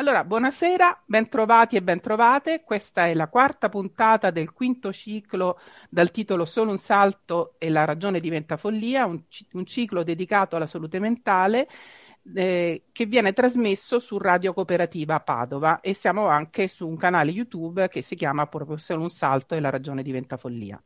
Allora, buonasera, bentrovati e bentrovate. Questa è la quarta puntata del quinto ciclo dal titolo Solo un salto e la ragione diventa follia, un, un ciclo dedicato alla salute mentale eh, che viene trasmesso su Radio Cooperativa Padova e siamo anche su un canale YouTube che si chiama proprio Solo un salto e la ragione diventa follia.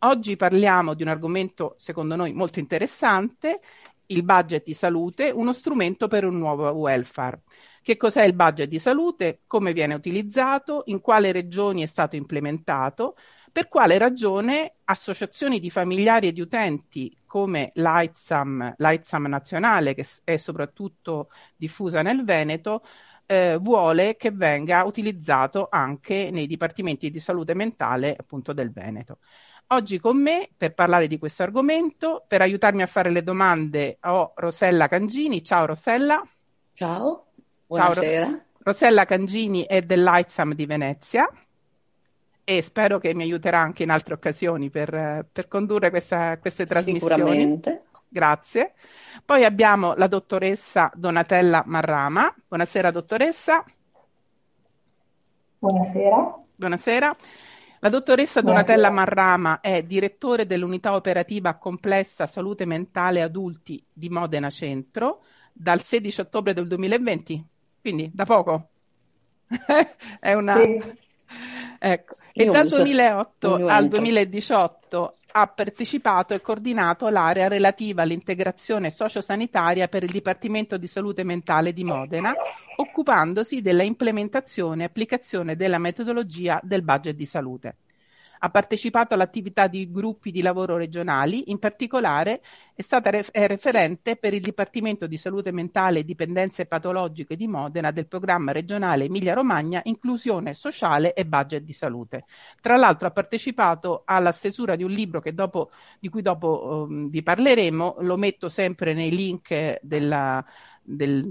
Oggi parliamo di un argomento secondo noi molto interessante, il budget di salute, uno strumento per un nuovo welfare. Che cos'è il budget di salute? Come viene utilizzato? In quale regioni è stato implementato? Per quale ragione associazioni di familiari e di utenti come l'AITSAM, l'AITSAM nazionale, che è soprattutto diffusa nel Veneto, eh, vuole che venga utilizzato anche nei dipartimenti di salute mentale appunto del Veneto. Oggi con me per parlare di questo argomento, per aiutarmi a fare le domande, ho Rosella Cangini. Ciao Rosella. Ciao. Buonasera. Ciao, Rossella Cangini è dell'ITSAM di Venezia e spero che mi aiuterà anche in altre occasioni per, per condurre questa, queste trasmissioni. Sicuramente. Grazie. Poi abbiamo la dottoressa Donatella Marrama. Buonasera dottoressa. Buonasera. Buonasera. La dottoressa Donatella Marrama è direttore dell'unità operativa complessa salute mentale adulti di Modena Centro dal 16 ottobre del 2020 quindi da poco. è una... Sì. Ecco. E dal 2008 al 2018 ha partecipato e coordinato l'area relativa all'integrazione sociosanitaria per il Dipartimento di Salute Mentale di Modena, occupandosi della implementazione e applicazione della metodologia del budget di salute. Ha partecipato all'attività di gruppi di lavoro regionali, in particolare è stata ref- è referente per il Dipartimento di Salute Mentale e Dipendenze Patologiche di Modena del programma regionale Emilia-Romagna Inclusione Sociale e Budget di Salute. Tra l'altro ha partecipato alla stesura di un libro dopo, di cui dopo um, vi parleremo, lo metto sempre nei link della, del,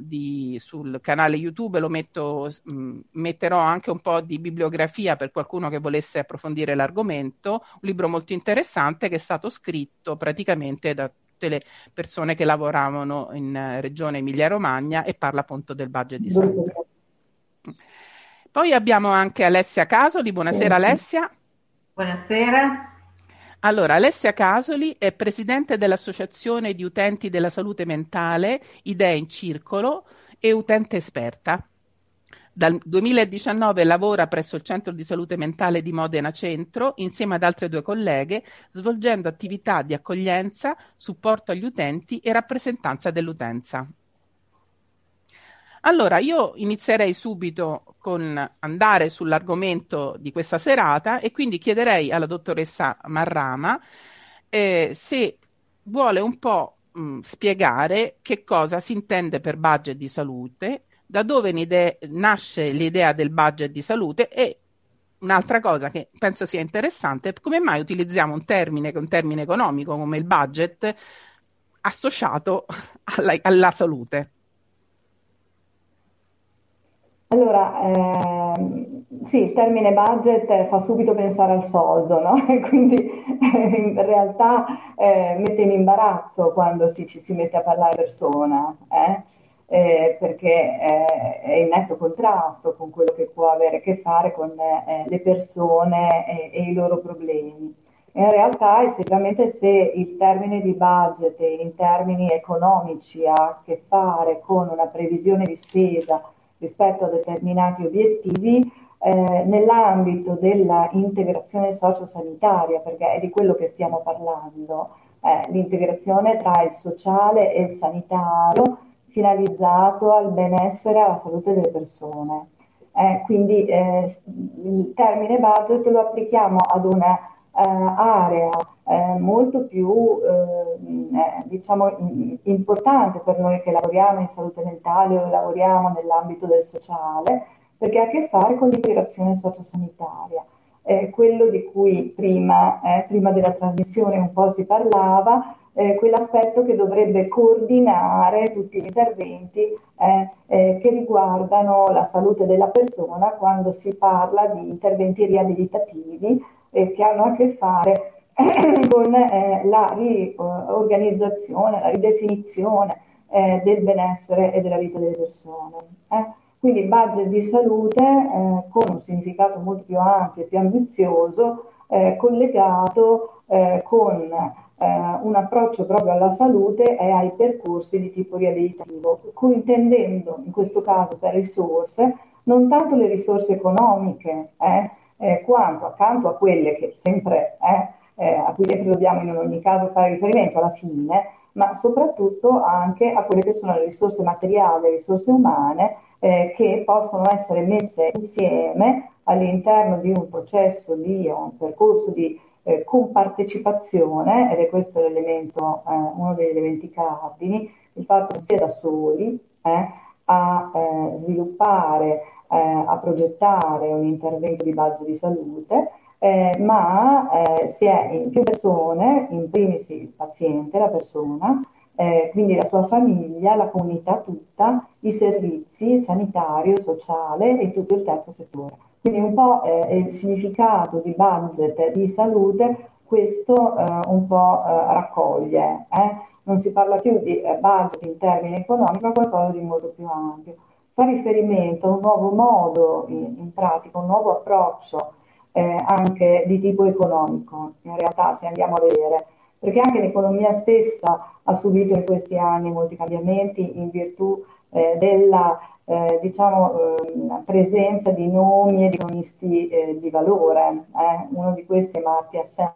di, sul canale YouTube lo metto, mh, metterò anche un po' di bibliografia per qualcuno che volesse approfondire l'argomento, un libro molto interessante che è stato scritto praticamente da tutte le persone che lavoravano in uh, regione Emilia-Romagna e parla appunto del budget di salute. Poi abbiamo anche Alessia Casoli, buonasera Alessia. Buonasera. Allora, Alessia Casoli è presidente dell'Associazione di utenti della salute mentale Idee in Circolo e utente esperta. Dal 2019 lavora presso il Centro di Salute Mentale di Modena Centro insieme ad altre due colleghe, svolgendo attività di accoglienza, supporto agli utenti e rappresentanza dell'utenza. Allora, io inizierei subito con andare sull'argomento di questa serata e quindi chiederei alla dottoressa Marrama eh, se vuole un po' mh, spiegare che cosa si intende per budget di salute, da dove nasce l'idea del budget di salute e un'altra cosa che penso sia interessante, come mai utilizziamo un termine un termine economico come il budget associato alla, alla salute? Allora, ehm, sì, il termine budget fa subito pensare al soldo, no? Quindi eh, in realtà eh, mette in imbarazzo quando si, ci si mette a parlare persona, eh? Eh, perché eh, è in netto contrasto con quello che può avere a che fare con eh, le persone e, i loro problemi. In realtà, effettivamente, se il termine di budget in termini economici ha a che fare con una previsione di spesa, rispetto a determinati obiettivi eh, nell'ambito dell'integrazione sociosanitaria, perché è di quello che stiamo parlando, eh, l'integrazione tra il sociale e il sanitario finalizzato al benessere e alla salute delle persone. Eh, quindi eh, il termine budget lo applichiamo ad una area eh, molto più eh, diciamo, importante per noi che lavoriamo in salute mentale o lavoriamo nell'ambito del sociale, perché ha a che fare con l'integrazione sociosanitaria. Eh, quello di cui prima, eh, prima, della trasmissione un po' si parlava, eh, quell'aspetto che dovrebbe coordinare tutti gli interventi eh, che riguardano la salute della persona quando si parla di interventi riabilitativi eh, che hanno a che fare con eh, la riorganizzazione, la ridefinizione eh, del benessere e della vita delle persone. Eh. Quindi budget di salute eh, con un significato molto più ampio e più ambizioso, eh, collegato con un approccio proprio alla salute e ai percorsi di tipo riabilitativo, intendendo in questo caso per risorse non tanto le risorse economiche, eh, eh, quanto accanto a quelle che sempre, a cui dobbiamo in ogni caso fare riferimento alla fine, ma soprattutto anche a quelle che sono le risorse materiali, le risorse umane eh, che possono essere messe insieme all'interno di un processo di un percorso di eh, compartecipazione, ed è questo l'elemento, eh, uno degli elementi cardini, il fatto che sia da soli eh, a eh, sviluppare, eh, a progettare un intervento di base di salute, eh, ma eh, si è in più persone, in primis il paziente, la persona, eh, quindi la sua famiglia, la comunità tutta, i servizi sanitario, sociale e tutto il terzo settore. Quindi un po' eh, il significato di budget di salute questo eh, un po' eh, raccoglie. Non si parla più di budget in termini economici, ma qualcosa di molto più ampio. Fa riferimento a un nuovo modo in, in pratica, un nuovo approccio eh, anche di tipo economico, in realtà se andiamo a vedere, perché anche l'economia stessa ha subito in questi anni molti cambiamenti in virtù eh, della eh, diciamo, ehm, presenza di nomi e di economisti eh, di valore. Eh. Uno di questi è Martia Sen.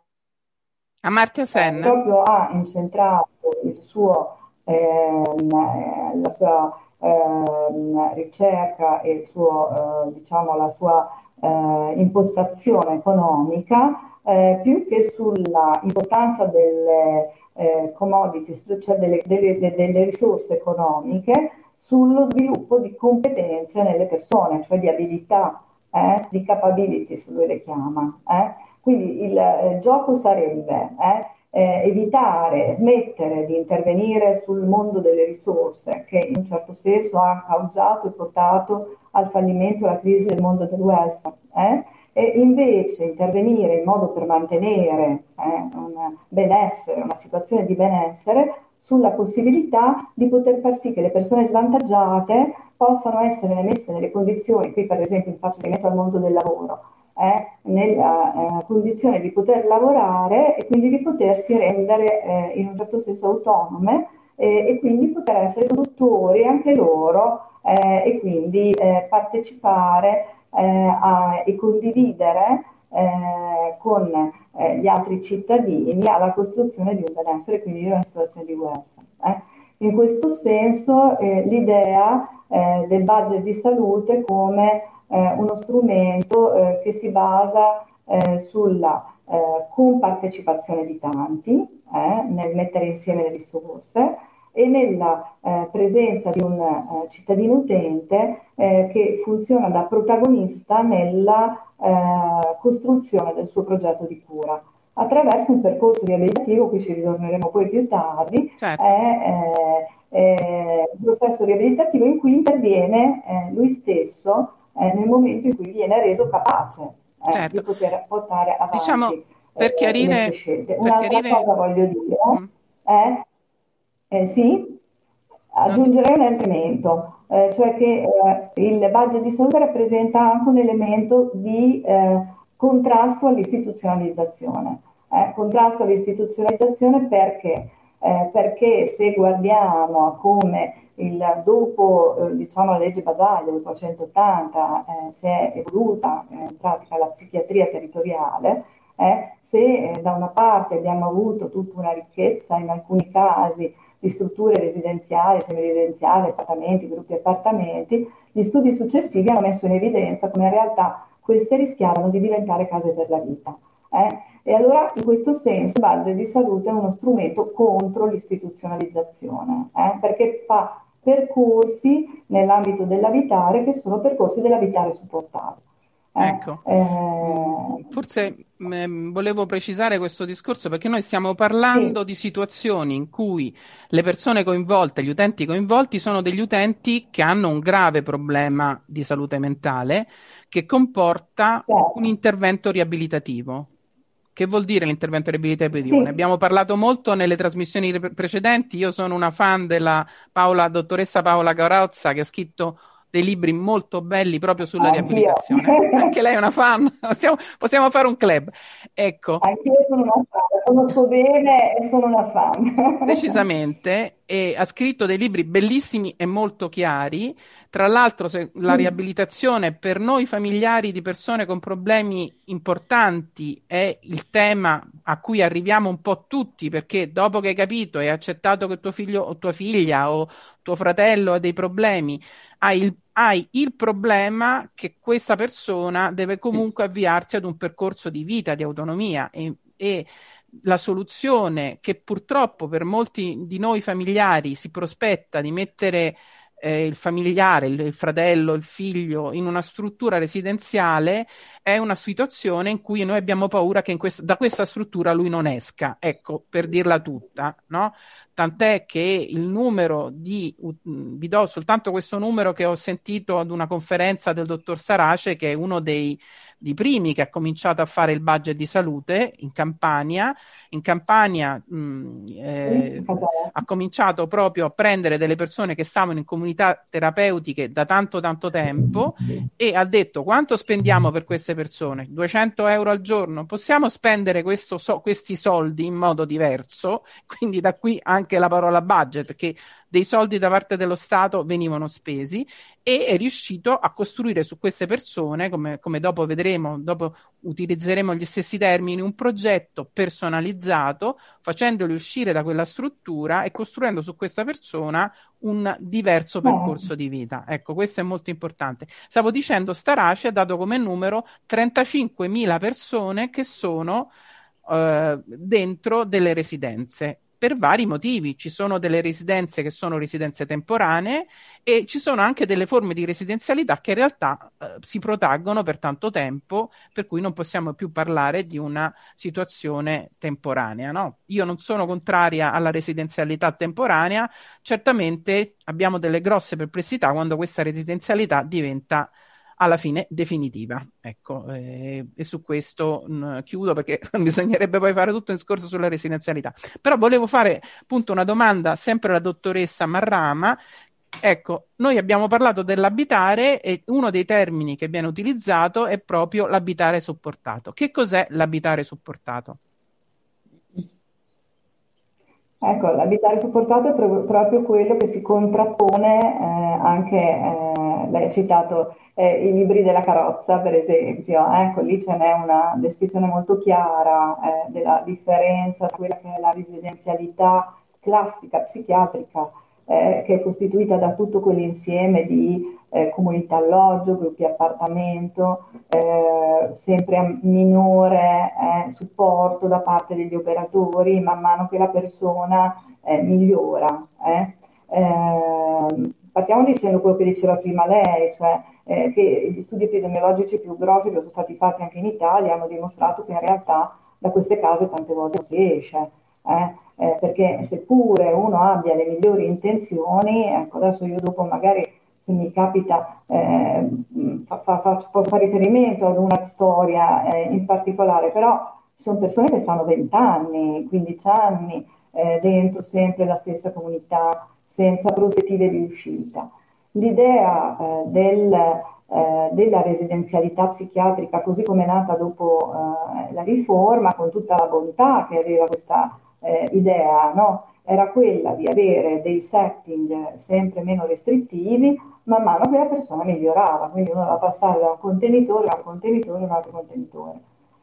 Amartya Sen. proprio ha incentrato il suo, ehm, la sua ehm, ricerca e suo, eh, diciamo, la sua eh, impostazione economica eh, più che sulla importanza delle eh, commodities, cioè delle, delle, delle, risorse economiche, sullo sviluppo di competenze nelle persone, cioè di abilità, eh, di capabilities lui le chiama. Eh. Quindi il eh, gioco sarebbe eh, eh, evitare, smettere di intervenire sul mondo delle risorse che in un certo senso ha causato e portato al fallimento e alla crisi del mondo del welfare, eh? e invece intervenire in modo per mantenere eh, un benessere, una situazione di benessere sulla possibilità di poter far sì che le persone svantaggiate possano essere messe nelle condizioni, qui per esempio faccio riferimento al mondo del lavoro, eh, nella eh, condizione di poter lavorare e quindi di potersi rendere eh, in un certo senso autonome eh, e quindi poter essere produttori anche loro eh, e quindi eh, partecipare a, e condividere con gli altri cittadini alla costruzione di un benessere, quindi di una situazione di welfare. In questo senso l'idea del budget di salute come eh, uno strumento eh, che si basa eh, sulla compartecipazione di tanti nel mettere insieme le risorse e nella eh, presenza di un eh, cittadino utente eh, che funziona da protagonista nella costruzione del suo progetto di cura attraverso un percorso riabilitativo, qui ci ritorneremo poi più tardi, certo. è un processo riabilitativo in cui interviene lui stesso eh, nel momento in cui viene reso capace eh, certo. di poter portare avanti diciamo, per eh, chiarire, le scelte. Un'altra chiarire... cosa voglio dire mm. è, eh, sì, aggiungerei un elemento, eh, cioè che eh, il budget di salute rappresenta anche un elemento di contrasto all'istituzionalizzazione. contrasto all'istituzionalizzazione perché? perché se guardiamo a come il, dopo eh, diciamo, la legge Basaglia del 480 eh, si è evoluta eh, in pratica la psichiatria territoriale, eh, se eh, da una parte abbiamo avuto tutta una ricchezza in alcuni casi di strutture residenziali, semiresidenziali, appartamenti, gruppi appartamenti, gli studi successivi hanno messo in evidenza come in realtà queste rischiavano di diventare case per la vita. Eh? E allora in questo senso il budget di salute è uno strumento contro l'istituzionalizzazione, eh? perché fa percorsi nell'ambito dell'abitare che sono percorsi dell'abitare supportato. Eh, ecco, eh, forse mh, mm, volevo precisare questo discorso perché noi stiamo parlando sì. di situazioni in cui le persone coinvolte, gli utenti coinvolti sono degli utenti che hanno un grave problema di salute mentale che comporta certo. un intervento riabilitativo. Che vuol dire l'intervento riabilitativo? Sì. Ne abbiamo parlato molto nelle trasmissioni precedenti. Io sono una fan della Paola, dottoressa Paola Carozza, che ha scritto dei libri molto belli proprio sulla Anch'io. riabilitazione. Anche lei è una fan, possiamo, possiamo, fare un club. Ecco. Anch'io sono una fan, conosco bene e sono una fan. Decisamente, e ha scritto dei libri bellissimi e molto chiari. Tra l'altro, la riabilitazione per noi familiari di persone con problemi importanti è il tema a cui arriviamo un po' tutti, perché dopo che hai capito e hai accettato che tuo figlio o tua figlia o tuo fratello ha dei problemi, hai il, hai il problema che questa persona deve comunque avviarsi ad un percorso di vita, di autonomia. E, e la soluzione che purtroppo per molti di noi familiari si prospetta di mettere eh, il familiare, il, il, fratello, il figlio in una struttura residenziale è una situazione in cui noi abbiamo paura che quest- da questa struttura lui non esca, ecco, per dirla tutta, no? Tant'è che il numero di, vi do soltanto questo numero che ho sentito ad una conferenza del dottor Sarace, che è uno dei di primi che ha cominciato a fare il budget di salute in Campania. In Campania mh, eh, ha cominciato proprio a prendere delle persone che stavano in comunità terapeutiche da tanto tanto tempo e ha detto quanto spendiamo per queste persone? 200 euro al giorno? Possiamo spendere questo, so, questi soldi in modo diverso? Quindi da qui anche la parola budget che dei soldi da parte dello Stato venivano spesi e è riuscito a costruire su queste persone, come, come dopo vedremo, dopo utilizzeremo gli stessi termini, un progetto personalizzato, facendoli uscire da quella struttura e costruendo su questa persona un diverso percorso di vita. Ecco, questo è molto importante. Stavo dicendo, Starace ha dato come numero 35.000 persone che sono Uh, dentro delle residenze per vari motivi. Ci sono delle residenze che sono residenze temporanee e ci sono anche delle forme di residenzialità che in realtà eh, si protraggono per tanto tempo, per cui non possiamo più parlare di una situazione temporanea. No? Io non sono contraria alla residenzialità temporanea, certamente abbiamo delle grosse perplessità quando questa residenzialità diventa alla fine definitiva. Ecco, eh, e su questo mh, mm, chiudo perché bisognerebbe poi fare tutto un discorso sulla residenzialità. Però volevo fare appunto una domanda sempre alla dottoressa Marrama. Ecco, noi abbiamo parlato dell'abitare e uno dei termini che viene utilizzato è proprio l'abitare supportato. Che cos'è l'abitare supportato? Ecco, l'abitare supportato è proprio quello che si contrappone eh, anche, eh, lei ha citato eh, i libri della carrozza, per esempio, ecco, lì ce n'è una descrizione molto chiara eh, della differenza tra quella che è la residenzialità classica psichiatrica, eh, che è costituita da tutto quell'insieme di eh, comunità alloggio, gruppi appartamento, eh, sempre minore eh, supporto da parte degli operatori man mano che la persona migliora. Eh, partiamo dicendo quello che diceva prima lei, cioè eh, che gli studi epidemiologici più grossi che sono stati fatti anche in Italia hanno dimostrato che in realtà da queste case tante volte si esce. Eh? Eh, perché seppure uno abbia le migliori intenzioni, ecco adesso io dopo magari se mi capita eh, fa, fa, posso fare riferimento ad una storia eh, in particolare, però sono persone che stanno 20 anni, 15 anni eh, dentro sempre la stessa comunità, senza prospettive di uscita. L'idea eh, del, eh, della residenzialità psichiatrica, così come è nata dopo eh, la riforma, con tutta la bontà che aveva questa eh, idea, no? era quella di avere dei setting sempre meno restrittivi man mano che la persona migliorava, quindi uno va a passare da un contenitore a un contenitore a un altro contenitore.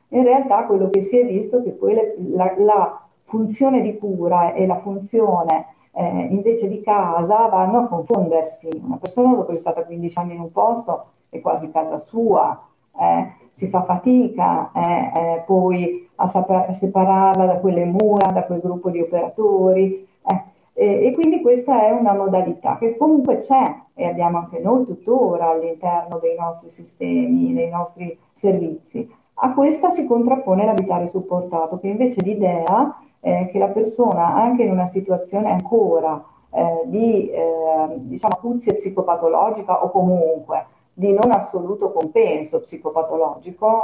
In realtà quello che si è visto è che poi le, la, la funzione di cura e la funzione eh, invece di casa vanno a confondersi. Una persona dopo che è stata 15 anni in un posto è quasi casa sua, eh, si fa fatica eh, eh poi a, saper, a, separarla da quelle mura, da quel gruppo di operatori. Eh, e, e, quindi questa è una modalità che comunque c'è e abbiamo anche noi tuttora all'interno dei nostri sistemi, dei nostri servizi. A questa si contrappone l'abitare supportato, che invece l'idea eh, che la persona, anche in una situazione ancora eh, di eh, diciamo, acuzia psicopatologica o comunque di non assoluto compenso psicopatologico,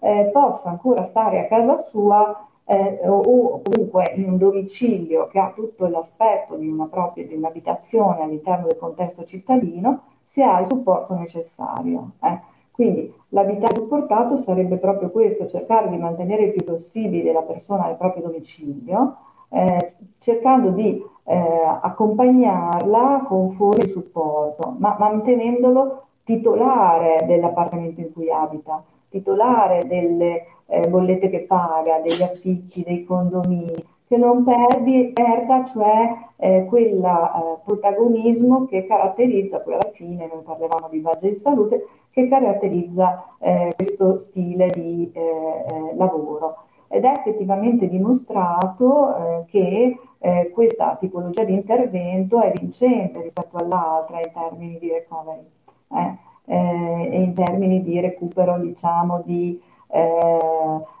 eh, eh, possa ancora stare a casa sua eh, o comunque in un domicilio che ha tutto l'aspetto di una propria di un'abitazione all'interno del contesto cittadino, se ha il supporto necessario. Eh. Quindi l'abitare supportato sarebbe proprio questo, cercare di mantenere il più possibile la persona nel proprio domicilio, eh, cercando di eh, accompagnarla con di supporto, ma mantenendolo titolare dell'appartamento in cui abita, titolare delle eh, bollette che paga, degli affitti, dei condomini, che non perdi, perda cioè eh, quel eh, protagonismo che caratterizza, poi alla fine noi parlavamo di budget di salute, che caratterizza eh, questo stile di eh, eh, lavoro. Ed è effettivamente dimostrato eh, che questa tipologia di intervento è vincente rispetto all'altra in termini di recovery e in termini di recupero, diciamo, di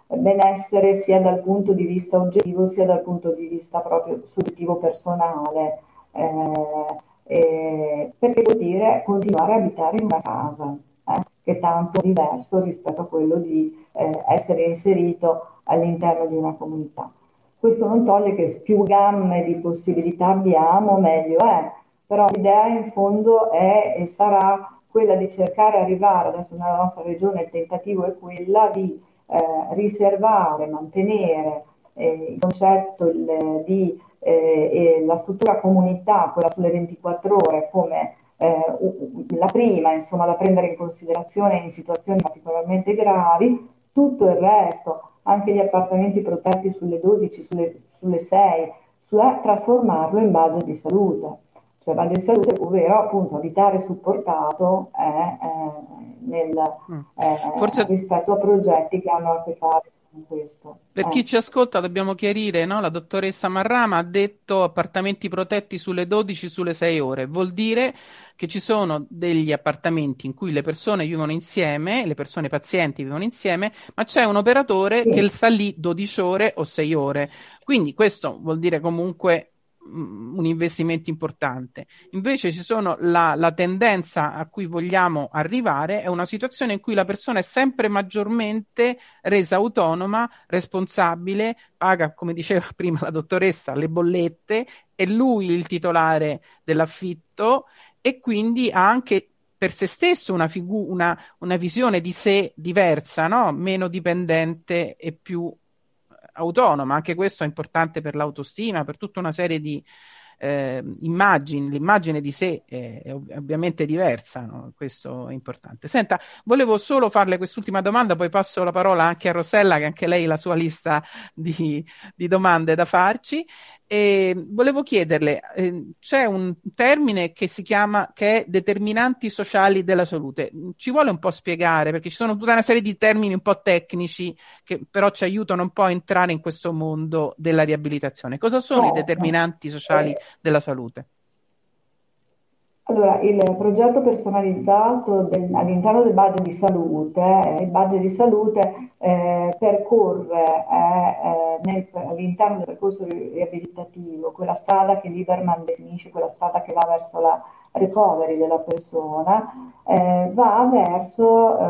benessere sia dal punto di vista oggettivo sia dal punto di vista proprio soggettivo personale, eh, perché vuol dire continuare a abitare in una casa che è tanto diverso rispetto a quello di eh, essere inserito all'interno di una comunità. Questo non toglie che più gamme di possibilità abbiamo, meglio è, però l'idea in fondo è e sarà quella di cercare di arrivare, adesso nella nostra regione il tentativo è quella di eh, riservare, mantenere eh, il concetto il, di eh, la struttura comunità, quella sulle 24 ore, come eh, la prima insomma, da prendere in considerazione in situazioni particolarmente gravi, tutto il resto, anche gli appartamenti protetti sulle 12, sulle, sulle 6, cioè trasformarlo in budget di salute, cioè budget di salute, ovvero appunto abitare supportato eh, eh, nel, mm. eh, Forse... rispetto a progetti che hanno a che fare questo. Per eh. chi ci ascolta dobbiamo chiarire, no? la dottoressa Marrama ha detto appartamenti protetti sulle 12, sulle 6 ore, vuol dire che ci sono degli appartamenti in cui le persone vivono insieme, le persone pazienti vivono insieme, ma c'è un operatore sì. che sta lì 12 ore o 6 ore. Quindi questo vuol dire comunque un investimento importante. Invece ci sono la, la, tendenza a cui vogliamo arrivare è una situazione in cui la persona è sempre maggiormente resa autonoma, responsabile, paga, come diceva prima la dottoressa, le bollette, è lui il titolare dell'affitto e quindi ha anche per se stesso una, figu- una, una visione di sé diversa, no? meno dipendente e più autonoma, anche questo è importante per l'autostima, per tutta una serie di eh, immagini, l'immagine di sé è, ovviamente diversa, no? questo è importante. Senta, volevo solo farle quest'ultima domanda, poi passo la parola anche a Rosella, che anche lei ha la sua lista di, di domande da farci. E volevo chiederle, eh, c'è un termine che si chiama che è determinanti sociali della salute. Ci vuole un po' spiegare perché ci sono tutta una serie di termini un po' tecnici che però ci aiutano un po' a entrare in questo mondo della riabilitazione. Cosa sono i determinanti sociali della salute? Allora, il progetto personalizzato del, all'interno del budget di salute, eh, il budget di salute eh, percorre eh, nel, all'interno del percorso riabilitativo quella strada che Lieberman definisce, quella strada che va verso la recovery della persona, eh, va verso eh,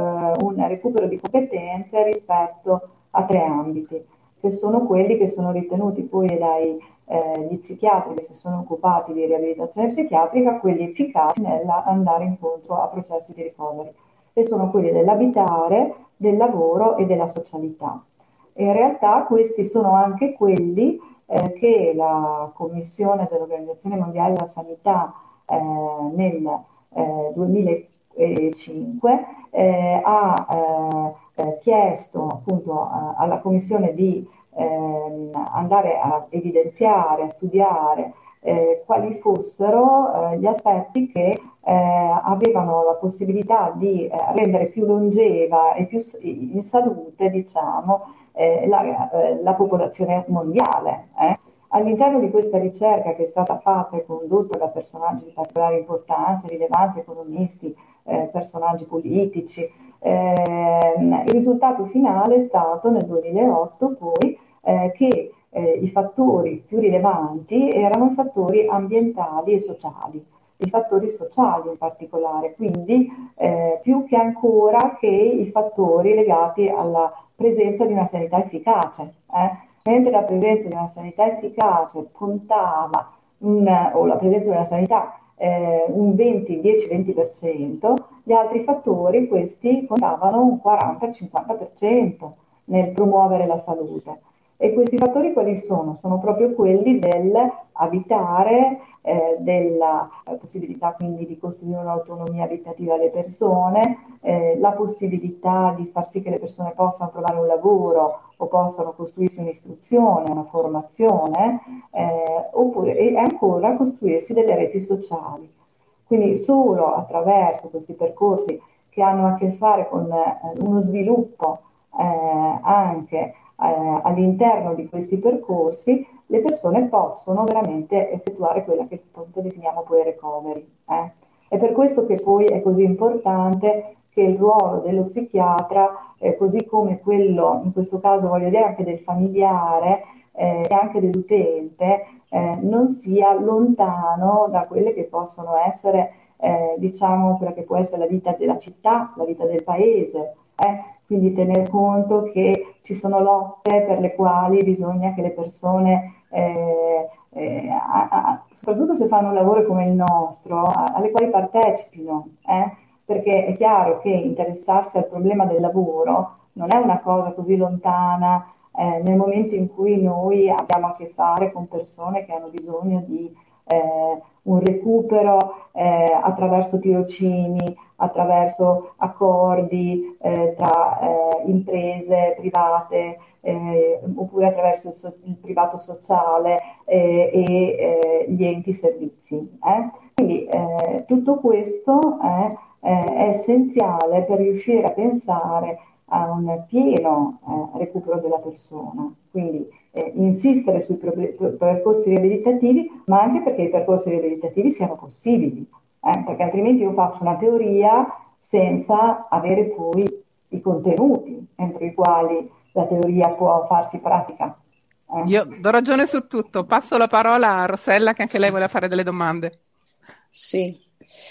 un recupero di competenze rispetto a tre ambiti, che sono quelli che sono ritenuti poi dai eh, gli psichiatri che si sono occupati di riabilitazione psichiatrica, quelli efficaci nell'andare incontro a processi di recovery, e sono quelli dell'abitare, del lavoro e della socialità. In realtà questi sono anche quelli eh, che la Commissione dell'Organizzazione Mondiale della Sanità eh, nel 2005 eh, eh, ha eh, chiesto appunto alla Commissione di ehm, andare a evidenziare, a studiare eh, quali fossero eh, gli aspetti che eh, avevano la possibilità di eh, rendere più longeva e più in salute, diciamo, eh, la, eh, la, popolazione mondiale. All'interno di questa ricerca che è stata fatta e condotta da personaggi di particolare importanza, rilevanza, economisti, personaggi politici, il risultato finale è stato nel 2008 poi eh, che eh, i fattori più rilevanti erano i fattori ambientali e sociali, i fattori sociali in particolare, quindi eh, più che ancora che i fattori legati alla presenza di una sanità efficace. Eh. mentre la presenza di una sanità efficace puntava un, o la presenza di una sanità eh, un 20, 10-20%, gli altri fattori, questi contavano un 40-50% nel promuovere la salute. E questi fattori quali sono? Sono proprio quelli dell'abitare, eh, della possibilità quindi di costruire un'autonomia abitativa alle persone, eh, la possibilità di far sì che le persone possano trovare un lavoro o possano costruirsi un'istruzione, una formazione, eh, oppure e ancora costruirsi delle reti sociali. Quindi solo attraverso questi percorsi che hanno a che fare con eh, uno sviluppo eh, anche eh, all'interno di questi percorsi le persone possono veramente effettuare quella che appunto definiamo poi recovery. Eh. È per questo che poi è così importante che il ruolo dello psichiatra, eh, così come quello, in questo caso voglio dire anche del familiare eh, e anche dell'utente, eh, non sia lontano da quelle che possono essere, eh, diciamo, quella che può essere la vita della città, la vita del paese. Eh quindi tener conto che ci sono lotte per le quali bisogna che le persone, eh, eh, a, a, soprattutto se fanno un lavoro come il nostro, a, alle quali partecipino, eh? perché è chiaro che interessarsi al problema del lavoro non è una cosa così lontana eh, nel momento in cui noi abbiamo a che fare con persone che hanno bisogno di eh, un recupero eh, attraverso tirocini, attraverso accordi eh, tra eh, imprese private eh, oppure attraverso il, so- il privato sociale e gli enti servizi. Quindi tutto questo è, è essenziale per riuscire a pensare a un pieno eh, recupero della persona. Quindi eh, insistere sui pro- percorsi riabilitativi, ma anche perché i percorsi riabilitativi siano possibili, eh, perché altrimenti io faccio una teoria senza avere poi i contenuti entro i quali la teoria può farsi pratica. Eh. Io do ragione su tutto. Passo la parola a Rossella che anche lei vuole fare delle domande. Sì,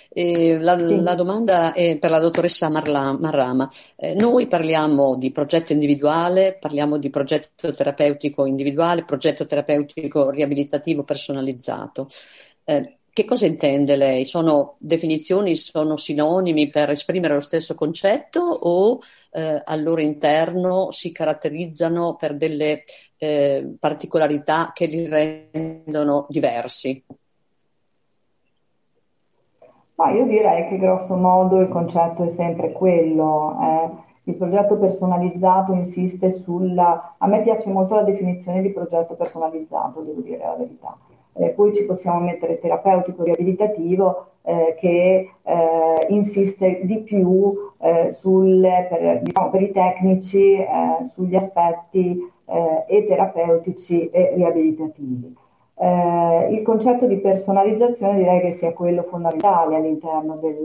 eh, la, sì. la, domanda è per la dottoressa Marla, Marrama. Eh, noi parliamo di progetto individuale, parliamo di progetto terapeutico individuale, progetto terapeutico riabilitativo personalizzato. Eh, che cosa intende lei? Sono definizioni, sono sinonimi per esprimere lo stesso concetto o eh, al loro interno si caratterizzano per delle eh, particolarità che li rendono diversi? Ma io direi che grosso modo il concetto è sempre quello. Eh. Il progetto personalizzato insiste sulla... A me piace molto la definizione di progetto personalizzato, devo dire la verità. Eh, poi ci possiamo mettere terapeutico riabilitativo eh, che eh, insiste di più eh, sul, per, diciamo, per, i tecnici eh, sugli aspetti eh, e terapeutici e riabilitativi. Eh, il concetto di personalizzazione direi che sia quello fondamentale all'interno del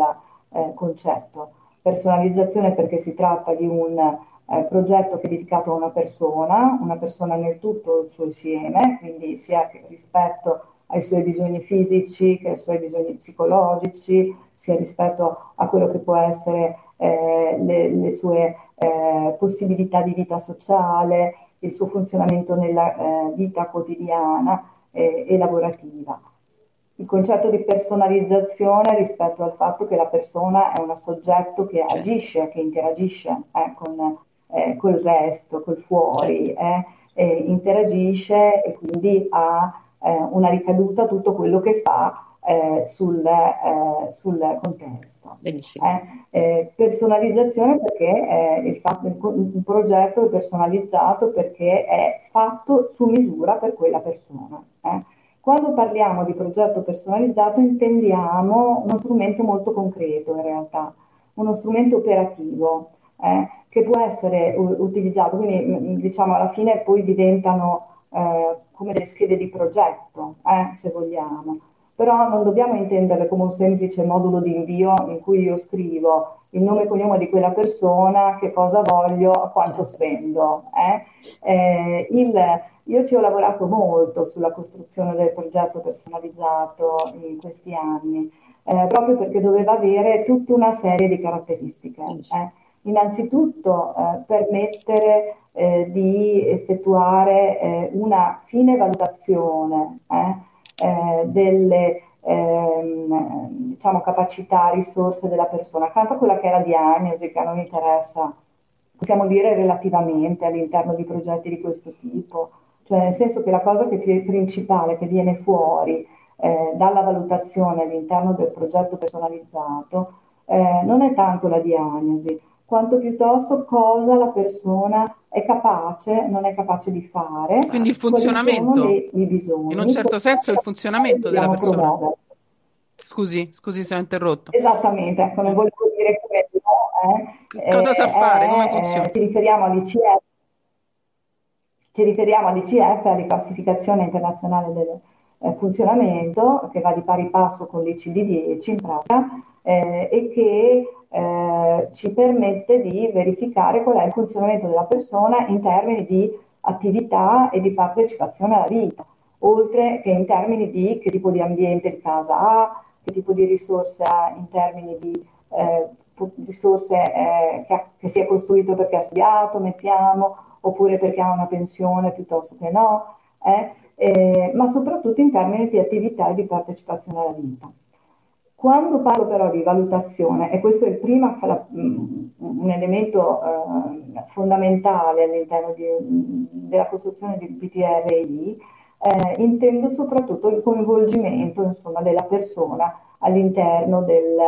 eh, concetto. Personalizzazione perché si tratta di un eh, progetto che è dedicato a una persona, una persona nel tutto il suo insieme, quindi sia rispetto ai suoi bisogni fisici che ai suoi bisogni psicologici, sia rispetto a quello che può essere eh, le, le, sue eh, possibilità di vita sociale, il suo funzionamento nella eh, vita quotidiana eh, e lavorativa. Il concetto di personalizzazione rispetto al fatto che la persona è un soggetto che certo. agisce, che interagisce eh, con eh, col resto, col fuori, certo. eh, interagisce e quindi ha eh, una ricaduta tutto quello che fa eh, sul, eh, sul, contesto. Eh, personalizzazione perché il, fatto, il, progetto è personalizzato perché è fatto su misura per quella persona. Quando parliamo di progetto personalizzato intendiamo uno strumento molto concreto in realtà, uno strumento operativo eh, che può essere u- utilizzato, quindi diciamo alla fine poi diventano eh, come delle schede di progetto, eh, se vogliamo però non dobbiamo intenderle come un semplice modulo di invio in cui io scrivo il nome e cognome di quella persona, che cosa voglio, quanto spendo. Eh? Eh, il, io ci ho lavorato molto sulla costruzione del progetto personalizzato in questi anni, eh, proprio perché doveva avere tutta una serie di caratteristiche. Eh. Innanzitutto eh, permettere eh, di effettuare una fine valutazione delle ehm, diciamo, capacità, risorse della persona, accanto a quella che è la diagnosi che a noi interessa, possiamo dire relativamente all'interno di progetti di questo tipo, cioè nel senso che la cosa che è principale che viene fuori eh, dalla valutazione all'interno del progetto personalizzato eh, non è tanto la diagnosi, quanto piuttosto cosa la persona è capace, non è capace di fare. Quindi il funzionamento, i, i bisogni, in un certo senso il funzionamento della persona. Promuovere. Scusi, scusi se ho interrotto. Esattamente, ecco, non volevo dire quello. Eh. Cosa eh, sa fare? Come funziona? ci riferiamo all'ICF, ci riferiamo all'ICF, alla classificazione internazionale del eh, funzionamento, che va di pari passo con l'ICD-10 in pratica, eh, e che eh, ci permette di verificare qual è il funzionamento della persona in termini di attività e di partecipazione alla vita, oltre che in termini di che tipo di ambiente il casa ha, che tipo di risorse ha in termini di eh, risorse eh, che, che, si è costruito perché ha studiato, mettiamo, oppure perché ha una pensione piuttosto che no, eh, eh ma soprattutto in termini di attività e di partecipazione alla vita. Quando parlo però di valutazione, e questo è il primo, un elemento eh, fondamentale all'interno di, della costruzione di PTRI, eh, intendo soprattutto il coinvolgimento insomma, della persona all'interno del,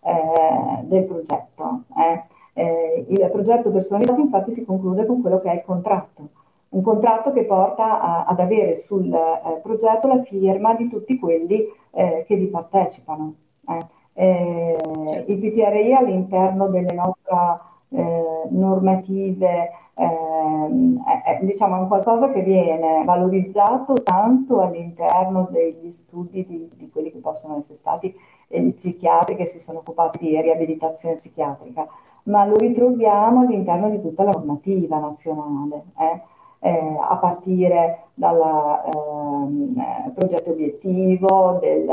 eh, del progetto. Eh. Eh, il progetto personalizzato infatti si conclude con quello che è il contratto, un contratto che porta a, ad avere sul eh, progetto la firma di tutti quelli che vi partecipano. Eh, eh, il PTRI all'interno delle nostre eh, normative ehm, è, diciamo, è qualcosa che viene valorizzato tanto all'interno degli studi di, di quelli che possono essere stati gli psichiatri che si sono occupati di riabilitazione psichiatrica, ma lo ritroviamo all'interno di tutta la normativa nazionale. Eh? Eh, a partire dal eh, progetto obiettivo, del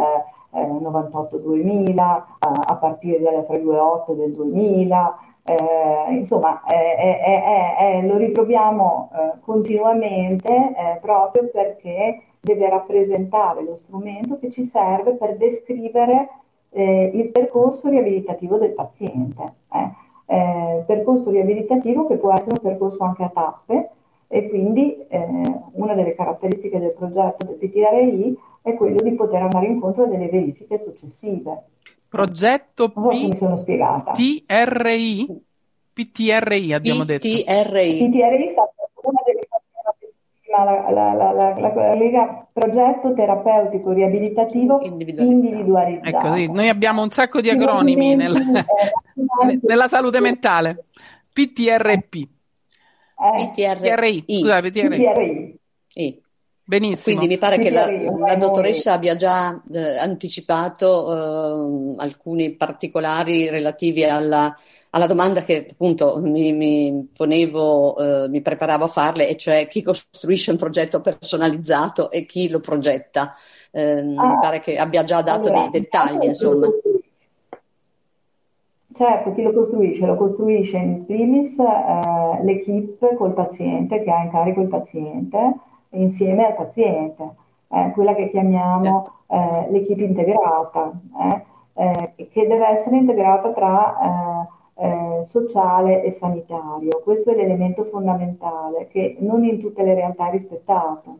eh, 98-2000, a, a, partire dalla 328 del 2000, eh, insomma lo ritroviamo eh, continuamente eh, proprio perché deve rappresentare lo strumento che ci serve per descrivere eh, il percorso riabilitativo del paziente. Percorso riabilitativo che può essere un percorso anche a tappe e quindi eh, una delle caratteristiche del progetto del PTRI è quello di poter andare incontro a delle verifiche successive. Progetto non so P- mi sono spiegata. PTRI? PTRI abbiamo PTRI. detto. PTRI sta una delle la, la, la, la, la Lega progetto terapeutico riabilitativo individualizzato. Ecco, sì. noi abbiamo un sacco di acronimi nella, nella salute mentale. PTRP. Eh, PTRI. Scusa, PTRI. PTRI. Benissimo. Quindi mi pare che la, la dottoressa abbia già eh, anticipato eh, alcuni particolari relativi alla, alla, domanda che appunto mi, mi ponevo, eh, mi preparavo a farle, e cioè chi costruisce un progetto personalizzato e chi lo progetta. Eh, ah, mi pare che abbia già dato allora, dei dettagli, insomma. Certo, chi lo costruisce? Lo costruisce in primis eh, l'equipe col paziente, che ha in carico il paziente, insieme al paziente, eh, quella che chiamiamo certo. eh, l'equipe integrata, eh, eh, che deve essere integrata tra eh, sociale e sanitario. Questo è l'elemento fondamentale che non in tutte le realtà è rispettato.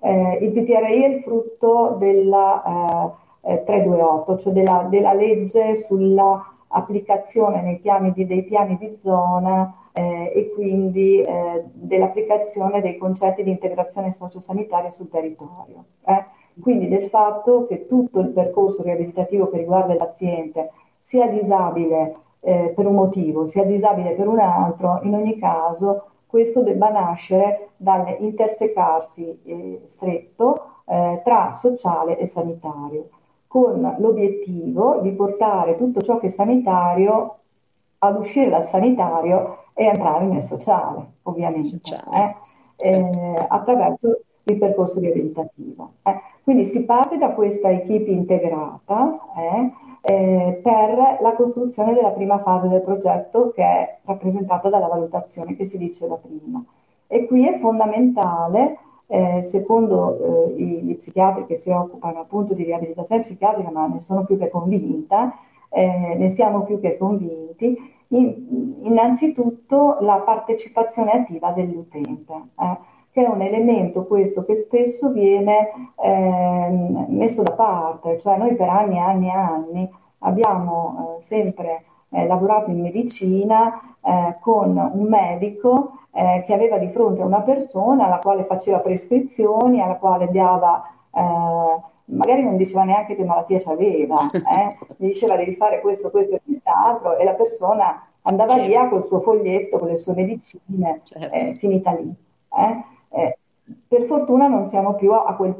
il PTRI è il frutto della 328, cioè della, della legge sulla applicazione nei piani di, dei piani di zona eh, e quindi eh, dell'applicazione dei concetti di integrazione sociosanitaria sul territorio. Eh. Quindi del fatto che tutto il percorso riabilitativo che riguarda il paziente sia disabile eh, per un motivo, sia disabile per un altro, in ogni caso questo debba nascere dall'intersecarsi eh, stretto eh, tra sociale e sanitario con l'obiettivo di portare tutto ciò che è sanitario ad uscire dal sanitario e entrare nel sociale, ovviamente, sociale. Eh, eh, attraverso il percorso riabilitativo. Eh. Quindi si parte da questa equipe integrata, eh, eh, per la costruzione della prima fase del progetto che è rappresentata dalla valutazione che si diceva prima. E qui è fondamentale, eh, secondo eh, gli psichiatri che si occupano appunto di riabilitazione psichiatrica, ma ne sono più che convinta, eh, ne siamo più che convinti, in, innanzitutto la partecipazione attiva dell'utente, eh, che è un elemento questo che spesso viene eh, messo da parte, cioè noi per anni e anni e anni abbiamo eh, sempre eh, lavorato in medicina eh, con un medico eh, che aveva di fronte una persona alla quale faceva prescrizioni, alla quale dava magari non diceva neanche che malattia c'aveva, eh? gli diceva devi fare questo, questo e quest'altro e la persona andava certo. via col suo foglietto, con le sue medicine, certo. eh, finita lì. Eh? Eh, per fortuna non siamo più a quel,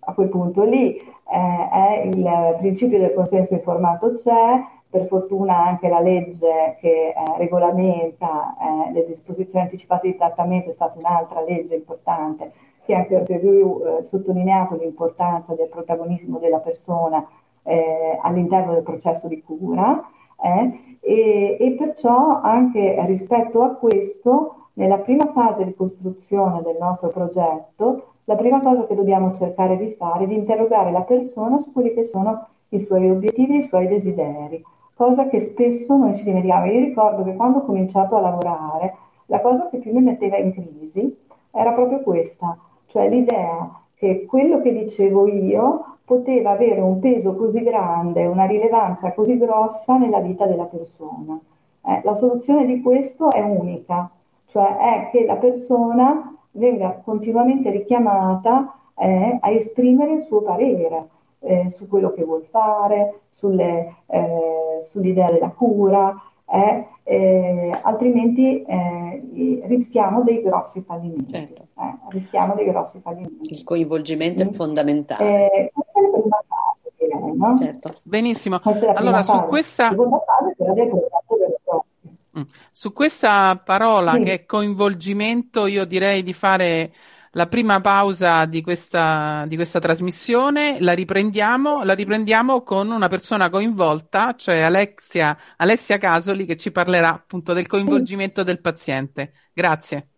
a quel punto lì, eh, il principio del consenso informato c'è, per fortuna anche la legge che eh, regolamenta eh, le disposizioni anticipate di trattamento è stata un'altra legge importante. Che ha anche più eh, sottolineato l'importanza del protagonismo della persona eh, all'interno del processo di cura eh, e, e, perciò anche rispetto a questo, nella prima fase di costruzione del nostro progetto, la prima cosa che dobbiamo cercare di fare è di interrogare la persona su quelli che sono i suoi obiettivi e i suoi desideri, cosa che spesso noi ci dimentichiamo. Io ricordo che quando ho cominciato a lavorare, la cosa che più mi metteva in crisi era proprio questa, cioè l'idea che quello che dicevo io poteva avere un peso così grande, una rilevanza così grossa nella vita della persona. Eh, la soluzione di questo è unica, cioè è che la persona venga continuamente richiamata eh, a esprimere il suo parere eh, su quello che vuol fare, sulle, eh, sull'idea della cura, eh, eh, altrimenti eh, rischiamo dei grossi fallimenti. Certo. Eh, rischiamo dei grossi fallimenti. Il coinvolgimento mm. è fondamentale. Eh, questa è la prima fase, direi, no? certo. Benissimo. Allora, su fase. questa... seconda fase quella del progetto del mm. Su questa parola sì. che è coinvolgimento, io direi di fare la prima pausa di questa, di questa trasmissione, la riprendiamo, la riprendiamo con una persona coinvolta, cioè Alessia, Alessia Casoli, che ci parlerà appunto del coinvolgimento del paziente. Grazie.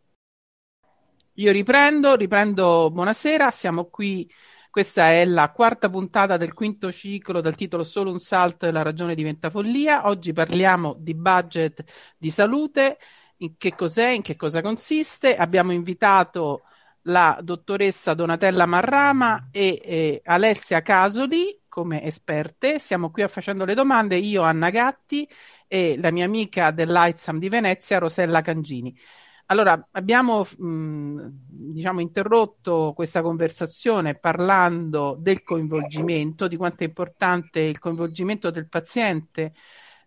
Io riprendo, riprendo, buonasera, siamo qui, questa è la quarta puntata del quinto ciclo dal titolo Solo un salto e la ragione diventa follia. Oggi parliamo di budget di salute, in che cos'è, in che cosa consiste. Abbiamo invitato la dottoressa Donatella Marrama e eh, Alessia Casoli come esperte. Stiamo qui facendo le domande io, Anna Gatti e la mia amica dell'AITSAM di Venezia, Rosella Cangini. Allora, abbiamo mh, diciamo, interrotto questa conversazione parlando del coinvolgimento, di quanto è importante il coinvolgimento del paziente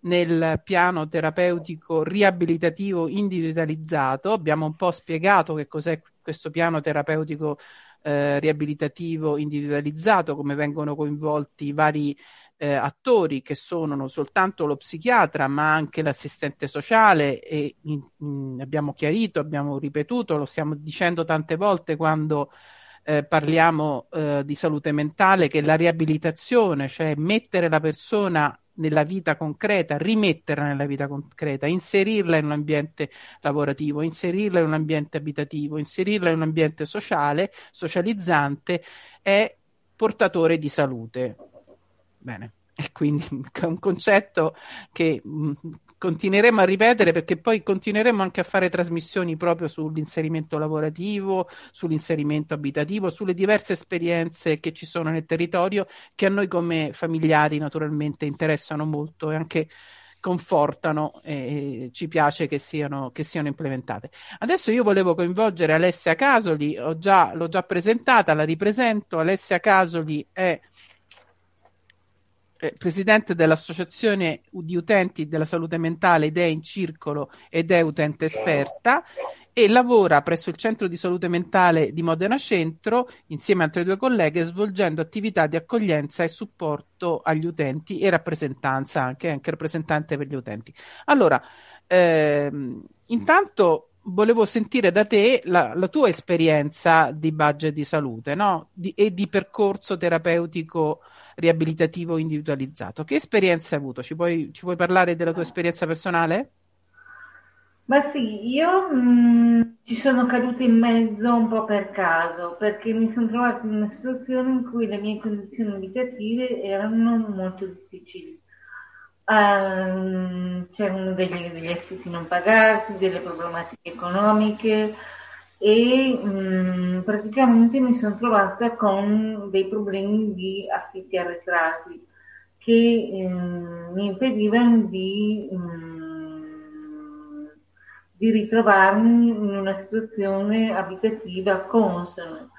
nel piano terapeutico riabilitativo individualizzato. Abbiamo un po' spiegato che cos'è questo piano terapeutico eh, riabilitativo individualizzato, come vengono coinvolti i vari eh, attori che sono non soltanto lo psichiatra ma anche l'assistente sociale e in, in, abbiamo chiarito, abbiamo ripetuto, lo stiamo dicendo tante volte quando eh, parliamo eh, di salute mentale che la riabilitazione, cioè mettere la persona nella vita concreta, rimetterla nella vita concreta, inserirla in un ambiente lavorativo, inserirla in un ambiente abitativo, inserirla in un ambiente sociale, socializzante, è portatore di salute. Bene. E quindi è un concetto che mh, continueremo a ripetere perché poi continueremo anche a fare trasmissioni proprio sull'inserimento lavorativo, sull'inserimento abitativo, sulle diverse esperienze che ci sono nel territorio che a noi come familiari naturalmente interessano molto e anche confortano e ci piace che siano, che siano implementate. Adesso io volevo coinvolgere Alessia Casoli, già, l'ho già presentata, la ripresento. Alessia Casoli è presidente dell'Associazione di Utenti della Salute Mentale ed è in circolo ed è utente esperta e lavora presso il Centro di Salute Mentale di Modena Centro insieme a altre due colleghe svolgendo attività di accoglienza e supporto agli utenti e rappresentanza anche, anche rappresentante per gli utenti. Allora, ehm, intanto volevo sentire da te la, la, tua esperienza di budget di salute no? di, e di percorso terapeutico riabilitativo individualizzato. Che esperienza hai avuto? Ci puoi, ci puoi parlare della tua esperienza personale? Ma sì, io mh, ci sono caduta in mezzo un po' per caso, perché mi sono trovata in una situazione in cui le mie condizioni abitative erano molto difficili. Um, c'erano degli, degli affitti non pagati, delle problematiche economiche e mh, praticamente mi sono trovata con dei problemi di affitti arretrati che mh, mi impedivano di, mh, di ritrovarmi in una situazione abitativa consona.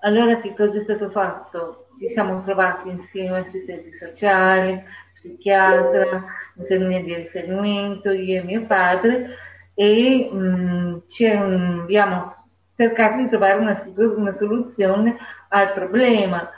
Allora che cosa è stato fatto? Ci siamo trovati insieme assistenti sociali, psichiatra, infermiere di riferimento, io e mio padre, e un, abbiamo cercato di trovare una, una soluzione al problema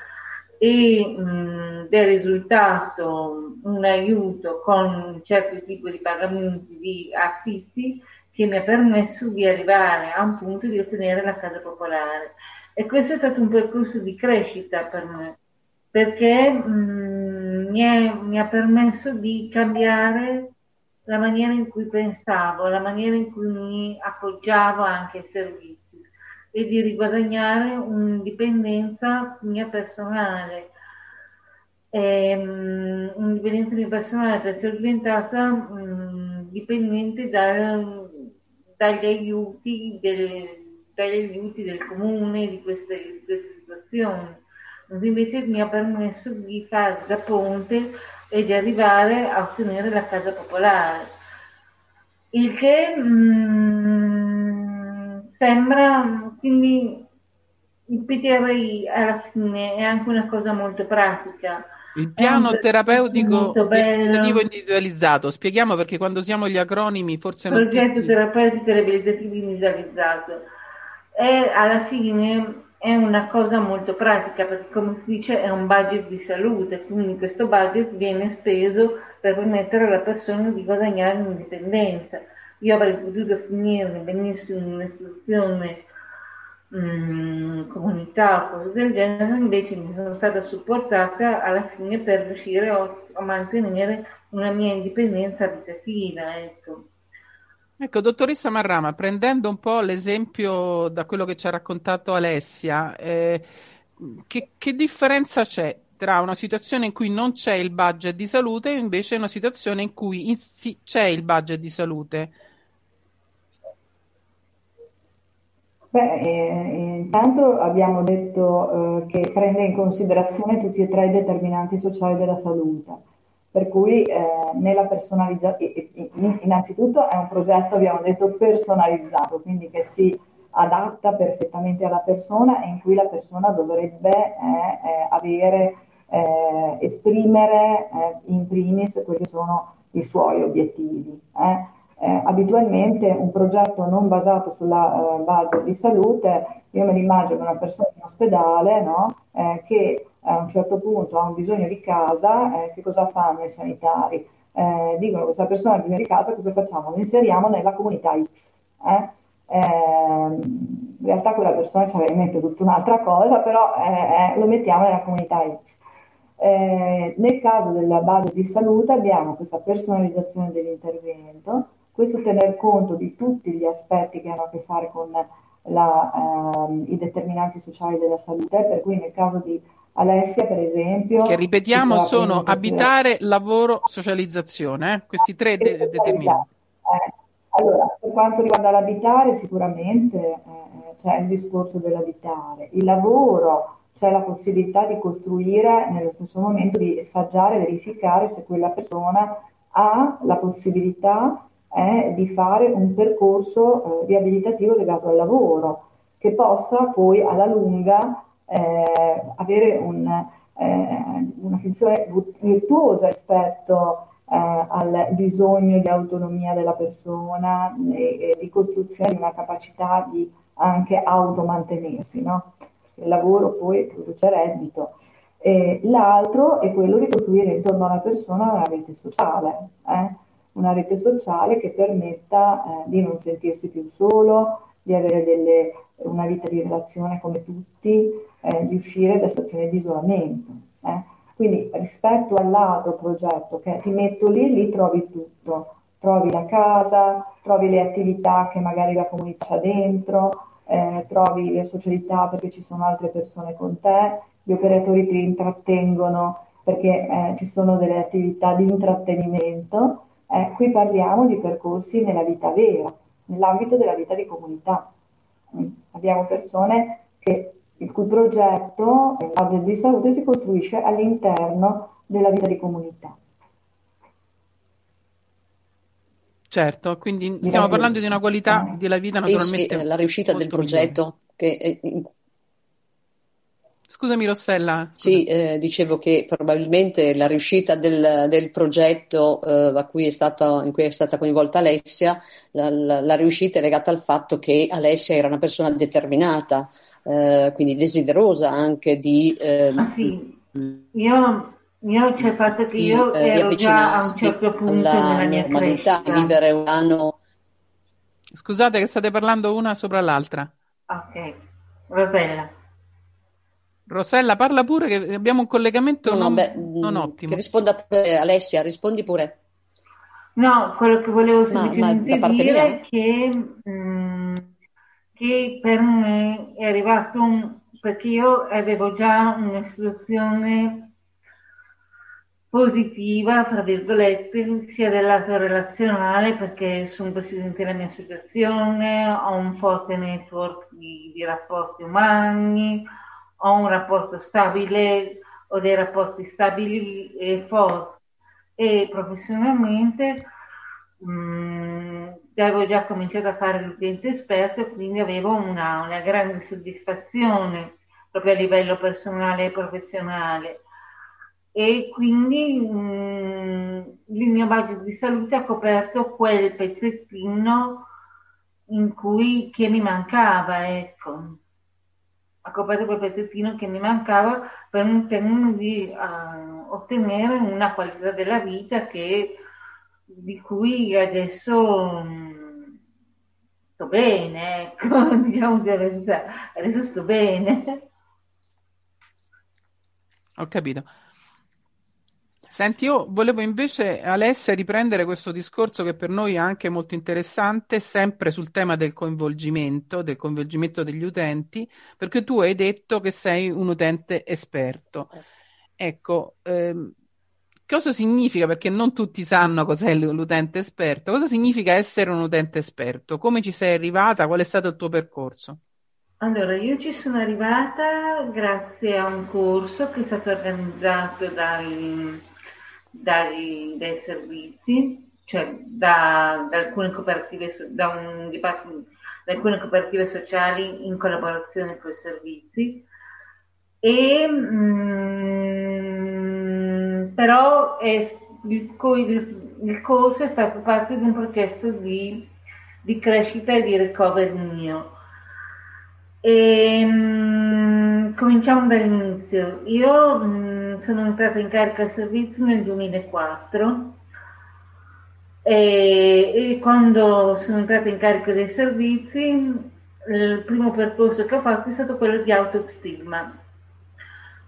e mh, è risultato un aiuto con un certo tipo di pagamenti di affitti che mi ha permesso di arrivare a un punto di ottenere la casa popolare. E questo è stato un percorso di crescita per me, perché mh, mi, è, mi ha permesso di cambiare la maniera in cui pensavo, la maniera in cui mi appoggiavo anche ai servizi e di riguadagnare un'indipendenza mia personale. Ehm, un'indipendenza mia personale perché sono diventata mh, dipendente dal, dagli, aiuti del, dagli aiuti del comune di queste, di queste situazioni. Invece mi ha permesso di fare da ponte e di arrivare a ottenere la casa popolare. Il che mh, sembra quindi il PTRI alla fine è anche una cosa molto pratica. Il piano terapeutico individualizzato, spieghiamo perché quando usiamo gli acronimi forse non Progetto tutti... terapeutico riabilitativo individualizzato. E alla fine è una cosa molto pratica perché come si dice è un budget di salute, quindi questo budget viene speso per permettere alla persona di guadagnare un'indipendenza. Io avrei potuto finire benissimo in un'istruzione mh, comunità o cose del genere, invece mi sono stata supportata alla fine per riuscire a, a mantenere una mia indipendenza abitativa. Ecco. Ecco, dottoressa Marrama, prendendo un po' l'esempio da quello che ci ha raccontato Alessia, eh, che, che, differenza c'è tra una situazione in cui non c'è il budget di salute e invece una situazione in cui in, sì, c'è il budget di salute? Beh, eh, intanto abbiamo detto eh, che prende in considerazione tutti e tre i determinanti sociali della salute per cui eh, nella personalizzazione, innanzitutto è un progetto, abbiamo detto, personalizzato, quindi che si adatta perfettamente alla persona e in cui la persona dovrebbe eh, eh, avere, eh, esprimere eh, in primis quelli che sono i suoi obiettivi. Eh. abitualmente un progetto non basato sulla base di salute, io me l'immagino una persona in ospedale no? che a un certo punto ha un bisogno di casa, eh, che cosa fanno i sanitari? Eh, dicono questa persona ha bisogno di casa, cosa facciamo? Lo inseriamo nella comunità X. Eh? Ehm, in realtà quella persona ci aveva in mente tutta un'altra cosa, però eh, eh, lo mettiamo nella comunità X. Eh, nel caso della base di salute abbiamo questa personalizzazione dell'intervento, questo tener conto di tutti gli aspetti che hanno a che fare con la, ehm, i determinanti sociali della salute, per cui nel caso di Alessia, per esempio. Che ripetiamo sono abitare, lavoro, socializzazione, eh? questi tre de- determinanti. Eh, allora, per quanto riguarda l'abitare, sicuramente eh, c'è il discorso dell'abitare. Il lavoro, c'è la possibilità di costruire nello stesso momento, di assaggiare, verificare se quella persona ha la possibilità eh, di fare un percorso eh, riabilitativo legato al lavoro, che possa poi alla lunga eh, avere un, eh, una funzione virtuosa rispetto eh, al bisogno di autonomia della persona e, e, di costruzione di una capacità di anche automantenersi. No? Il lavoro poi produce reddito. E l'altro è quello di costruire intorno alla persona una rete sociale, eh? Una rete sociale che permetta eh, di non sentirsi più solo, di avere delle, una vita di relazione come tutti, eh, di uscire da situazioni di isolamento. Eh. Quindi rispetto all'altro progetto che ti metto lì, lì trovi tutto, trovi la casa, trovi le attività che magari la comunità ha dentro, eh, trovi le socialità perché ci sono altre persone con te, gli operatori ti intrattengono perché eh, ci sono delle attività di intrattenimento. Eh, qui parliamo di percorsi nella vita vera, nell'ambito della vita di comunità. Mm. Abbiamo persone che, il cui progetto, il budget di salute, si costruisce all'interno della vita di comunità. Certo, quindi stiamo parlando di una qualità della vita naturalmente. Sì, la riuscita del progetto che Scusami Rossella. Scusa. Sì, eh, dicevo che probabilmente la riuscita del, del progetto eh, cui stato, in cui è stata coinvolta Alessia, la, la, la, riuscita è legata al fatto che Alessia era una persona determinata, eh, quindi desiderosa anche di... Ehm, sì. Io, io c'è fatto che io eh, ero già a un certo punto nella mia normalità, crescita. vivere un anno... Scusate che state parlando una sopra l'altra. Ok, Rosella. Rossella, parla pure che abbiamo un collegamento no, non, beh, non, ottimo. Che risponda pure Alessia, rispondi pure. No, quello che volevo semplicemente dire è che, mh, mm, che per me è arrivato un, perché io avevo già una situazione positiva, fra virgolette, sia del lato relazionale, perché sono presidente della mia associazione, ho un forte network di, di rapporti umani, ho un rapporto stabile o dei rapporti stabili e forti. E professionalmente mh, mm, avevo già cominciato a fare l'utente esperto e quindi avevo una, una grande soddisfazione proprio a livello personale e professionale. E quindi mh, mm, il mio budget di salute ha coperto quel pezzettino in cui che mi mancava ecco a coperto quel pezzettino che mi mancava per un termine di uh, ottenere una qualità della vita che, di cui adesso um, sto bene, ecco, diciamo di verità, adesso sto bene. Ho capito. Senti, io volevo invece, Alessia, riprendere questo discorso che per noi è anche molto interessante, sempre sul tema del coinvolgimento, del coinvolgimento degli utenti, perché tu hai detto che sei un utente esperto. Ecco, ehm, cosa significa, perché non tutti sanno cos'è l'utente esperto, cosa significa essere un utente esperto? Come ci sei arrivata? Qual è stato il tuo percorso? Allora, io ci sono arrivata grazie a un corso che è stato organizzato dal dai, dai servizi, cioè da, da, alcune cooperative, da, un, da alcune cooperative sociali in collaborazione con i servizi. E, mh, mm, però è, il, il, il, corso è stato parte di un processo di, di crescita e di recovery mio. E, mh, mm, cominciamo dall'inizio. Io mh, mm, sono entrata in carica al servizio nel 2004 e, e, quando sono entrata in carica dei servizi il primo percorso che ho fatto è stato quello di autostigma.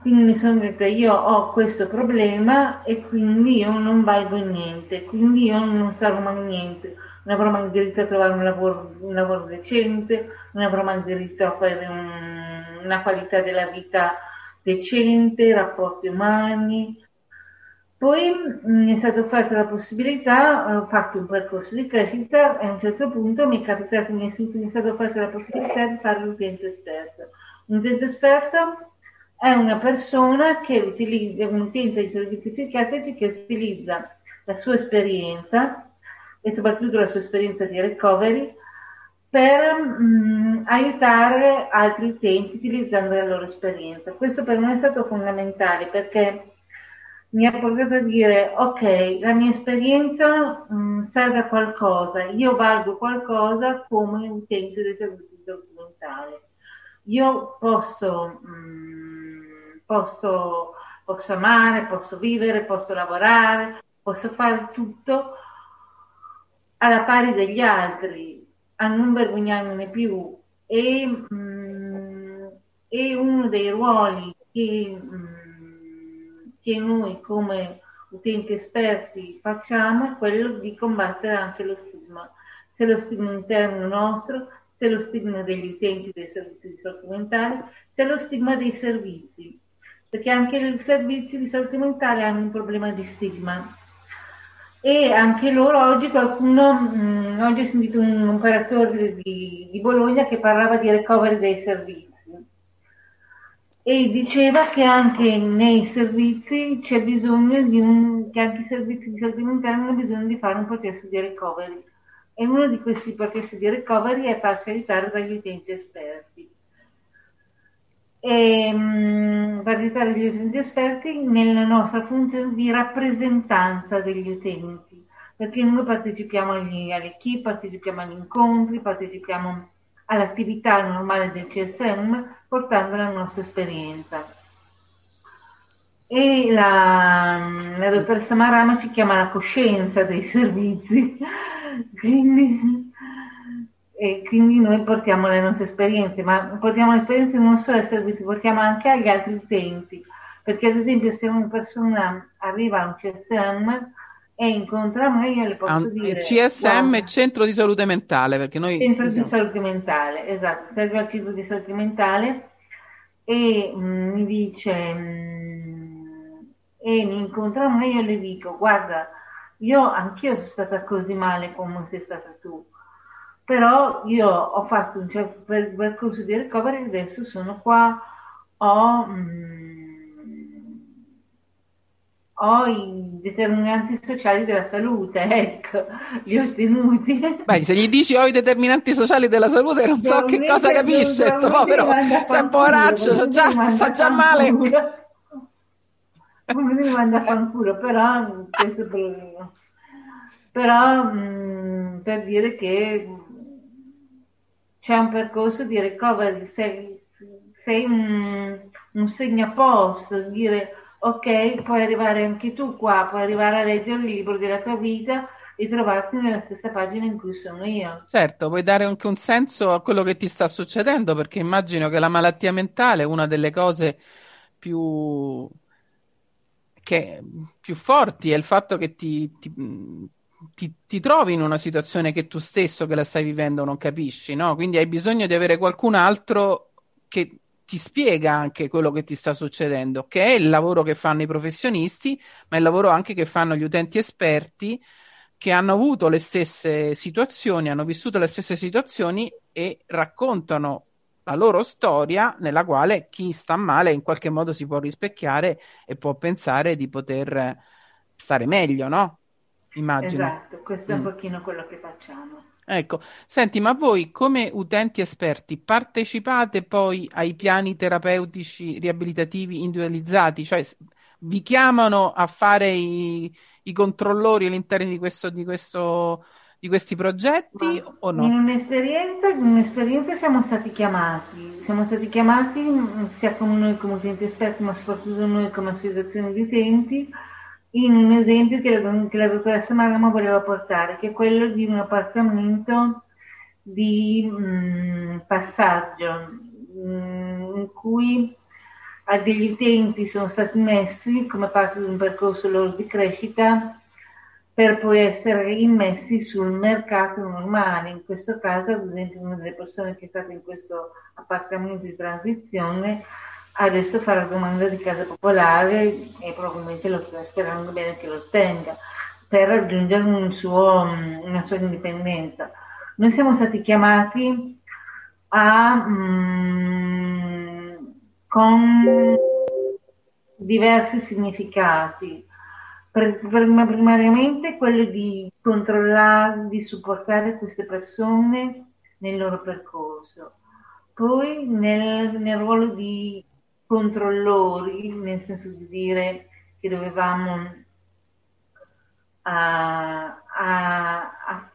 Quindi mi sono detta io ho questo problema e quindi io non valgo niente, quindi io non sarò mai niente, non avrò mai diritto a trovare un lavoro, un lavoro decente, non avrò mai diritto a fare un, una qualità della vita decente, rapporti umani. Poi mi è stata offerta la possibilità, ho fatto un percorso di crescita e a un certo punto mi è capitato, mi è stata offerta la possibilità di fare l'utente esperto. Un utente esperto è una persona che utilizza, un utente di servizi psichiatrici che utilizza la sua esperienza e soprattutto la sua esperienza di recovery per mh, mm, aiutare altri utenti utilizzando la loro esperienza. Questo per me è stato fondamentale perché mi ha portato a dire ok, la mia esperienza mh, mm, serve a qualcosa, io valgo qualcosa come utente dei servizi documentali. Io posso, mh, mm, posso, posso amare, posso vivere, posso lavorare, posso fare tutto alla pari degli altri a non vergognarmene più. E, mh, mm, e uno dei ruoli che, mh, mm, che noi come utenti esperti facciamo è quello di combattere anche lo stigma, se lo stigma interno nostro, se lo stigma degli utenti dei servizi di salute mentale, se lo stigma dei servizi, perché anche i servizi di salute mentale hanno un problema di stigma e anche loro oggi qualcuno, mh, mm, oggi ho sentito un operatore di, di, Bologna che parlava di recovery dei servizi. E diceva che anche nei servizi c'è bisogno di un, che anche i servizi di salute mentale hanno bisogno di fare un processo di recovery. E uno di questi processi di recovery è farsi aiutare dagli utenti esperti e mh, aiutare gli utenti esperti nella nostra funzione di rappresentanza degli utenti, perché noi partecipiamo agli, alle key, partecipiamo agli incontri, partecipiamo all'attività normale del CSM portando la nostra esperienza. E la, la dottoressa Marama ci chiama la coscienza dei servizi, quindi e quindi noi portiamo le nostre esperienze, ma portiamo le esperienze non solo ai servizi, portiamo anche agli altri utenti, perché ad esempio se una persona arriva a un CSM e incontra me, io le posso ah, dire... CSM è Centro di Salute Mentale, perché noi... Centro di Salute Mentale, esatto, serve al centro di salute mentale e mh, mm, mi dice... Mh, mm, e mi incontra me, io le dico, guarda, io anch'io sono stata così male come sei stata tu però io ho fatto un certo percorso di recovery e adesso sono qua, ho, mm, ho i determinanti sociali della salute, ecco, li ho ottenuti. Beh, se gli dici ho i determinanti sociali della salute non so che cosa capisce, questo povero, sei un poveraccio, già, sta già male. Non mi manda a fanculo, però, per, però mh, mm, per dire che c'è un percorso di recovery, sei, sei un, un segnaposto, dire ok, puoi arrivare anche tu qua, puoi arrivare a leggere il libro della tua vita e trovarti nella stessa pagina in cui sono io. Certo, puoi dare anche un senso a quello che ti sta succedendo, perché immagino che la malattia mentale è una delle cose più, che, più forti, è il fatto che ti, ti ti, ti, trovi in una situazione che tu stesso che la stai vivendo non capisci, no? Quindi hai bisogno di avere qualcun altro che ti spiega anche quello che ti sta succedendo, che è il lavoro che fanno i professionisti, ma è il lavoro anche che fanno gli utenti esperti che hanno avuto le stesse situazioni, hanno vissuto le stesse situazioni e raccontano la loro storia nella quale chi sta male in qualche modo si può rispecchiare e può pensare di poter stare meglio, no? Immagino. Esatto, questo è un mm. pochino quello che facciamo. Ecco, senti, ma voi come utenti esperti partecipate poi ai piani terapeutici riabilitativi individualizzati? Cioè vi chiamano a fare i, i controllori all'interno di, questo, di, questo, di questi progetti ma o no? In un'esperienza, in un'esperienza siamo stati chiamati, siamo stati chiamati sia come noi come utenti esperti, ma soprattutto noi come associazione di utenti in un esempio che la, che la dottoressa Marama voleva portare, che è quello di un appartamento di mh, mm, passaggio mh, mm, in cui a degli utenti sono stati messi come parte di un percorso loro di crescita per poi essere immessi sul mercato normale. In questo caso, ad esempio, una delle persone che è stata in questo appartamento di transizione adesso fa la domanda di casa popolare e probabilmente lo sta sperando bene che lo ottenga per raggiungere un suo, una sua indipendenza. Noi siamo stati chiamati a, mm, con diversi significati. Primariamente quello di controllare, di supportare queste persone nel loro percorso. Poi nel, nel ruolo di controllori, nel senso di dire che dovevamo a, a, a,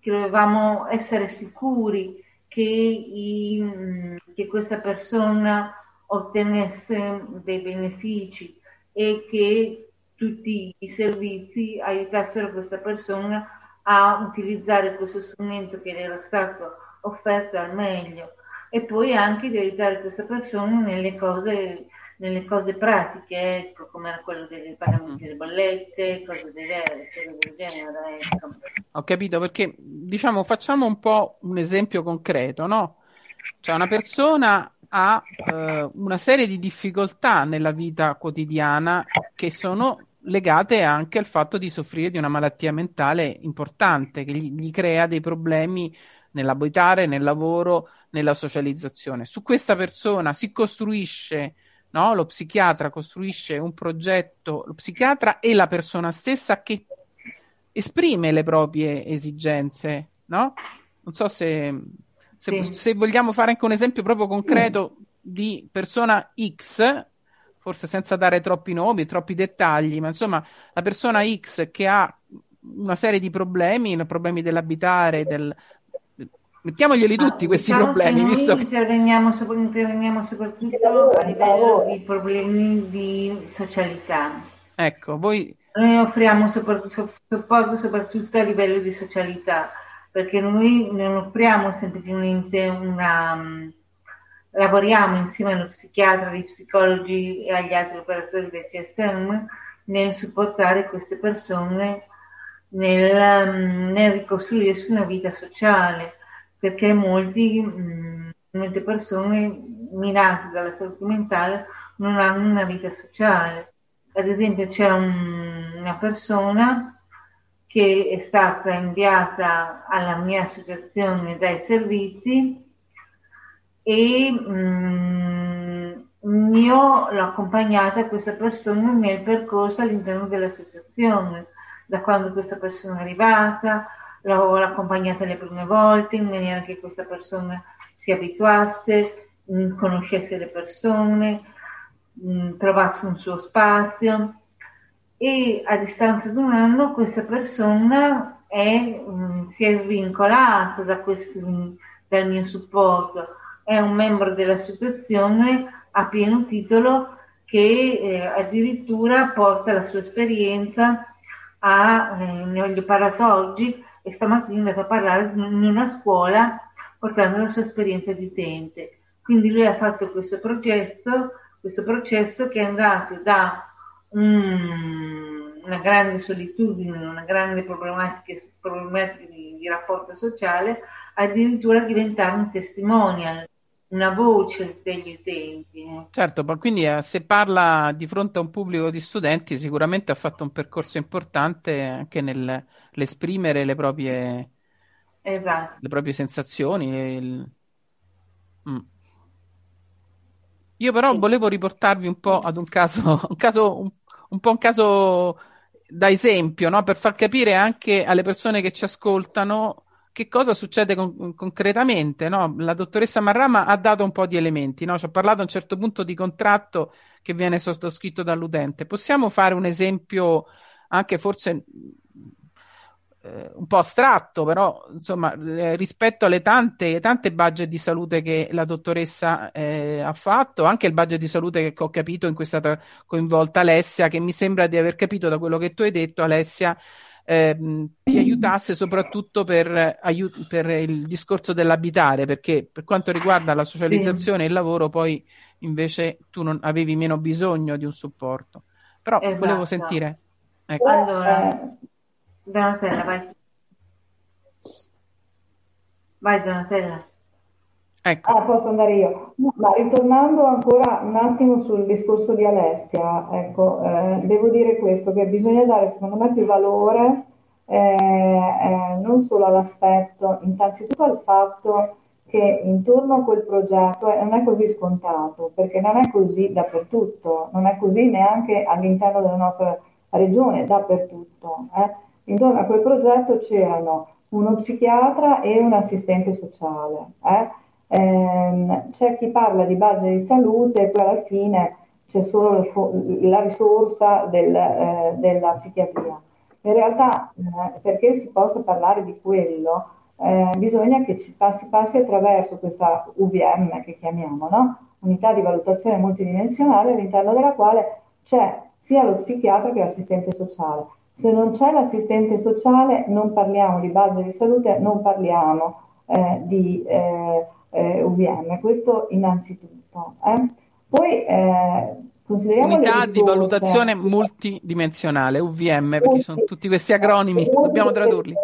che dovevamo essere sicuri che, i, che questa persona ottenesse dei benefici e che tutti i servizi aiutassero questa persona a utilizzare questo strumento che era stato offerto al meglio e poi anche di aiutare questa persona nelle cose nelle cose pratiche, ecco, come quello dei pagamenti delle bollette, cose del, cose del genere. Ecco. Ho capito, perché diciamo facciamo un po' un esempio concreto, no? Cioè una persona ha eh, una serie di difficoltà nella vita quotidiana che sono legate anche al fatto di soffrire di una malattia mentale importante che gli, gli crea dei problemi nell'abitare, nel lavoro, nella socializzazione. Su questa persona si costruisce, no? lo psichiatra costruisce un progetto, lo psichiatra e la persona stessa che esprime le proprie esigenze, no? Non so se, se, sì. se vogliamo fare anche un esempio proprio concreto sì. di persona X, forse senza dare troppi nomi, troppi dettagli, ma insomma la persona X che ha una serie di problemi, problemi dell'abitare, del, Mettiamoglieli tutti ah, questi diciamo problemi. Noi visto... interveniamo, interveniamo soprattutto a livello di problemi di socialità. Ecco, voi... Noi offriamo supporto soprattutto a livello di socialità, perché noi non offriamo semplicemente una... Mm, lavoriamo insieme allo psichiatra, agli psicologi e agli altri operatori del CSM nel supportare queste persone nel, mm, nel ricostruirsi una vita sociale perché molti, mh, molte persone minate dalla salute mentale non hanno una vita sociale. Ad esempio c'è un, una persona che è stata inviata alla mia associazione dai servizi e mh, io l'ho accompagnata questa persona nel percorso all'interno dell'associazione, da quando questa persona è arrivata, l'ho accompagnata le prime volte in maniera che questa persona si abituasse, mh, conoscesse le persone, mh, trovasse un suo spazio. E a distanza di un anno questa persona è, mh, si è svincolata da questo, dal mio supporto, è un membro dell'associazione a pieno titolo che eh, addirittura porta la sua esperienza a, eh, ne ho parlato oggi, e stamattina è andato a parlare in una scuola portando la sua esperienza di utente. Quindi lui ha fatto questo progetto, questo processo che è andato da um, una grande solitudine, una grande problematica, problematica di, di rapporto sociale, addirittura diventare un testimonial una voce degli utenti. Eh. Certo, ma quindi eh, se parla di fronte a un pubblico di studenti sicuramente ha fatto un percorso importante anche nell'esprimere le proprie, esatto. le proprie sensazioni. Il... Mm. Io però sì. volevo riportarvi un po' ad un caso, un, caso, un, un po' un caso da esempio, no? per far capire anche alle persone che ci ascoltano che cosa succede con- concretamente? No? La dottoressa Marrama ha dato un po' di elementi, no? ci ha parlato a un certo punto di contratto che viene sottoscritto dall'utente. Possiamo fare un esempio anche forse eh, un po' astratto, però insomma eh, rispetto alle tante, tante budget di salute che la dottoressa eh, ha fatto, anche il budget di salute che ho capito in cui è stata coinvolta Alessia, che mi sembra di aver capito da quello che tu hai detto, Alessia, ehm, ti aiutasse soprattutto per, aiut- per, il discorso dell'abitare, perché per quanto riguarda la socializzazione e il lavoro, poi invece tu non avevi meno bisogno di un supporto. Però esatto. volevo sentire. Ecco. Allora, Donatella, vai. Vai Donatella. Ecco. Ah, posso andare io. ma ritornando ancora un attimo sul discorso di Alessia, ecco, eh, devo dire questo, che bisogna dare secondo me più valore eh, eh, non solo all'aspetto, innanzitutto al fatto che intorno a quel progetto non è così scontato, perché non è così dappertutto, non è così neanche all'interno della nostra regione, dappertutto. Eh. Intorno a quel progetto c'erano uno psichiatra e un assistente sociale. Eh eh, c'è chi parla di budget di salute e poi alla fine c'è solo la risorsa del, eh, della psichiatria. In realtà, eh, perché si possa parlare di quello, eh, bisogna che ci passi, passi attraverso questa UVM che chiamiamo, no? unità di valutazione multidimensionale all'interno della quale c'è sia lo psichiatra che l'assistente sociale. Se non c'è l'assistente sociale non parliamo di budget di salute, non parliamo eh, di eh, eh, UVM, questo innanzitutto. Eh. Poi eh, Unità di valutazione multidimensionale, UVM, perché multi, sono tutti questi acronimi, dobbiamo tradurli.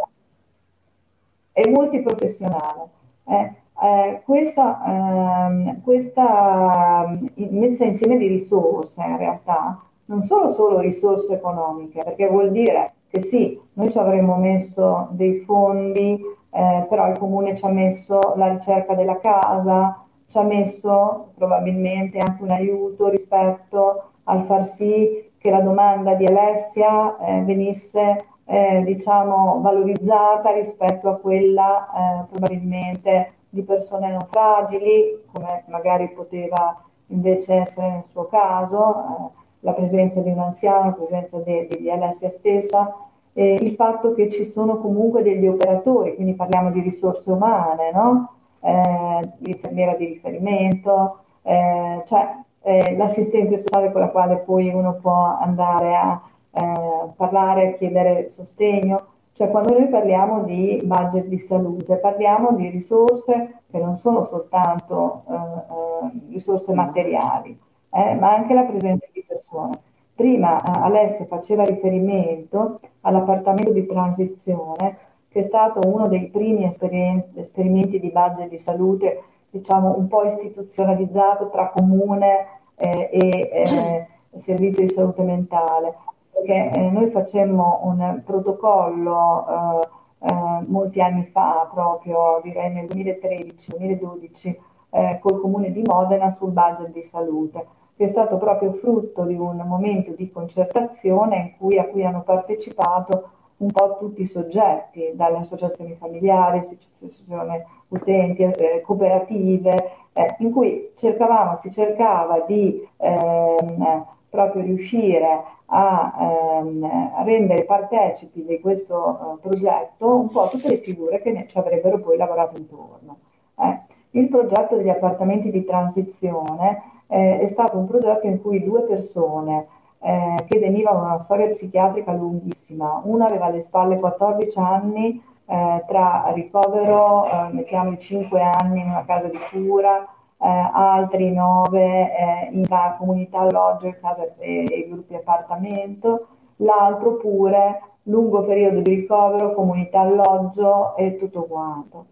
E multiprofessionale. Eh, eh, questa, ehm, questa messa insieme di risorse in realtà non sono solo risorse economiche, perché vuol dire che sì, noi ci avremmo messo dei fondi, eh, però il comune ci ha messo la ricerca della casa, ci ha messo probabilmente anche un aiuto rispetto al far sì che la domanda di Alessia eh, venisse eh, diciamo valorizzata rispetto a quella eh, probabilmente di persone non fragili, come magari poteva invece essere nel suo caso, eh, la presenza di un anziano, la presenza de, di Alessia stessa, eh, il fatto che ci sono comunque degli operatori, quindi parliamo di risorse umane, no? eh, l'infermiera di riferimento, eh, cioè eh, l'assistente sociale con la quale poi uno può andare a eh, parlare, chiedere sostegno. Cioè quando noi parliamo di budget di salute, parliamo di risorse che non sono soltanto eh, risorse materiali, ma anche la presenza di persone. Prima Alessia faceva riferimento all'appartamento di transizione che è stato uno dei primi esperimenti, di budget di salute, diciamo un po' istituzionalizzato tra comune eh, e eh, servizio di salute mentale, perché eh, noi facemmo un protocollo eh, eh, molti anni fa, proprio direi nel 2013-2012, eh, col comune di Modena sul budget di salute che è stato proprio frutto di un momento di concertazione cui, a cui hanno partecipato un po' tutti i soggetti, dalle associazioni familiari, associazioni utenti, eh, cooperative, eh, in cui cercavamo, si cercava di ehm, proprio riuscire a, ehm, rendere partecipi di questo uh, progetto un po' tutte le figure che ne, ci avrebbero poi lavorato intorno. Eh. Il progetto degli appartamenti di transizione eh, è stato un progetto in cui due persone eh, che venivano da una storia psichiatrica lunghissima. Una aveva alle spalle 14 anni eh, tra ricovero, eh, mettiamo 5 anni in una casa di cura, eh, altri 9 eh, in comunità alloggio e, casa, e, e gruppi appartamento, l'altro pure lungo periodo di ricovero, comunità alloggio e tutto quanto.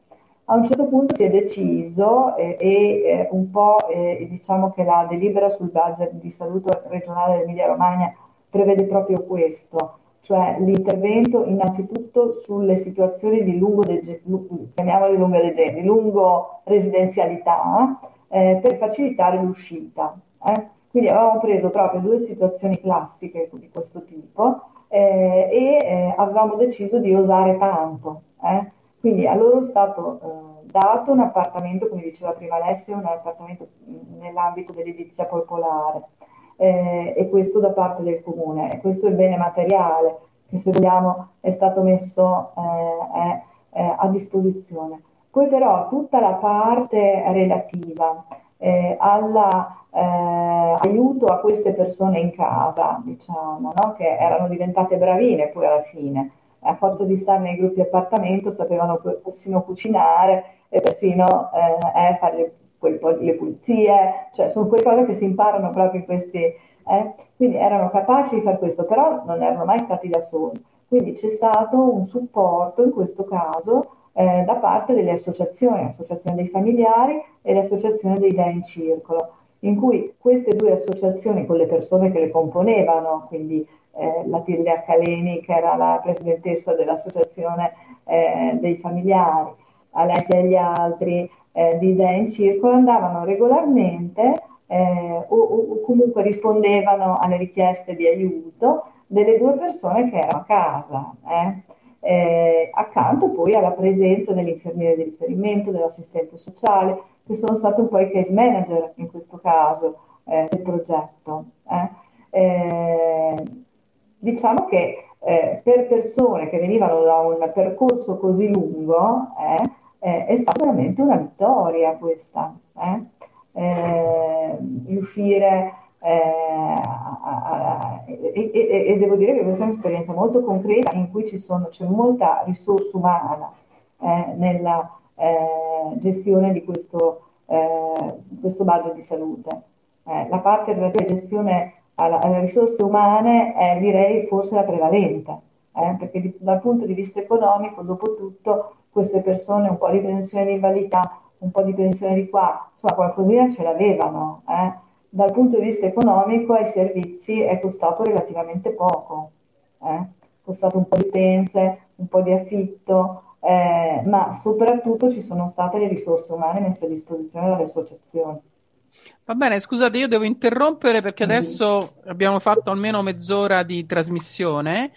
A un certo punto si è deciso eh, e eh, un po' eh, diciamo che la delibera sul budget di salute regionale dell'Emilia Romagna prevede proprio questo, cioè l'intervento innanzitutto sulle situazioni di lungo, dege- chiamiamole lungo, dege- di lungo residenzialità eh, per facilitare l'uscita. Eh. Quindi avevamo preso proprio due situazioni classiche di questo tipo eh, e avevamo deciso di osare tanto. Eh. Quindi a loro è stato eh, dato un appartamento, come diceva prima Alessio, un appartamento nell'ambito dell'edilizia popolare eh, e questo da parte del comune. E questo è il bene materiale che se vogliamo è stato messo eh, è, a disposizione. Poi però tutta la parte relativa eh, all'aiuto eh, a queste persone in casa, diciamo, no? che erano diventate bravine poi alla fine, a forza di stare nei gruppi appartamento sapevano persino cucinare e persino eh, fare le, le, pulizie, cioè sono quelle cose che si imparano proprio in questi, eh? quindi erano capaci di fare questo, però non erano mai stati da soli. Quindi c'è stato un supporto in questo caso eh, da parte delle associazioni, l'associazione dei familiari e l'associazione dei Dei in Circolo, in cui queste due associazioni con le persone che le componevano, quindi eh, la Tillia Caleni che era la presidentessa dell'associazione eh, dei familiari, Alessia e gli altri eh, di Idea in Circolo andavano regolarmente eh, o, o, comunque rispondevano alle richieste di aiuto delle due persone che erano a casa. Eh. Eh, accanto poi alla presenza dell'infermiere di riferimento, dell'assistente sociale, che sono state un po' i case manager in questo caso del progetto. Eh diciamo che eh, per persone che venivano da un percorso così lungo eh, eh, è stata veramente una vittoria questa, eh. Eh, riuscire eh, a, a, e, e, devo dire che questa è un'esperienza molto concreta in cui sono, c'è molta risorsa umana nella gestione di questo, questo budget di salute. La parte alla gestione alla, alle risorse umane è, direi forse la prevalente, eh, perché dal punto di vista economico, dopo tutto, queste persone un po' di pensione di invalidità, un po' di pensione di qua, insomma qualcosina ce l'avevano. Eh. Dal punto di vista economico ai servizi è costato relativamente poco, eh. costato un po' di utenze, un po' di affitto, eh, ma soprattutto ci sono state le risorse umane messe a disposizione dalle associazioni. Va bene, scusate, io devo interrompere perché adesso abbiamo fatto almeno mezz'ora di trasmissione,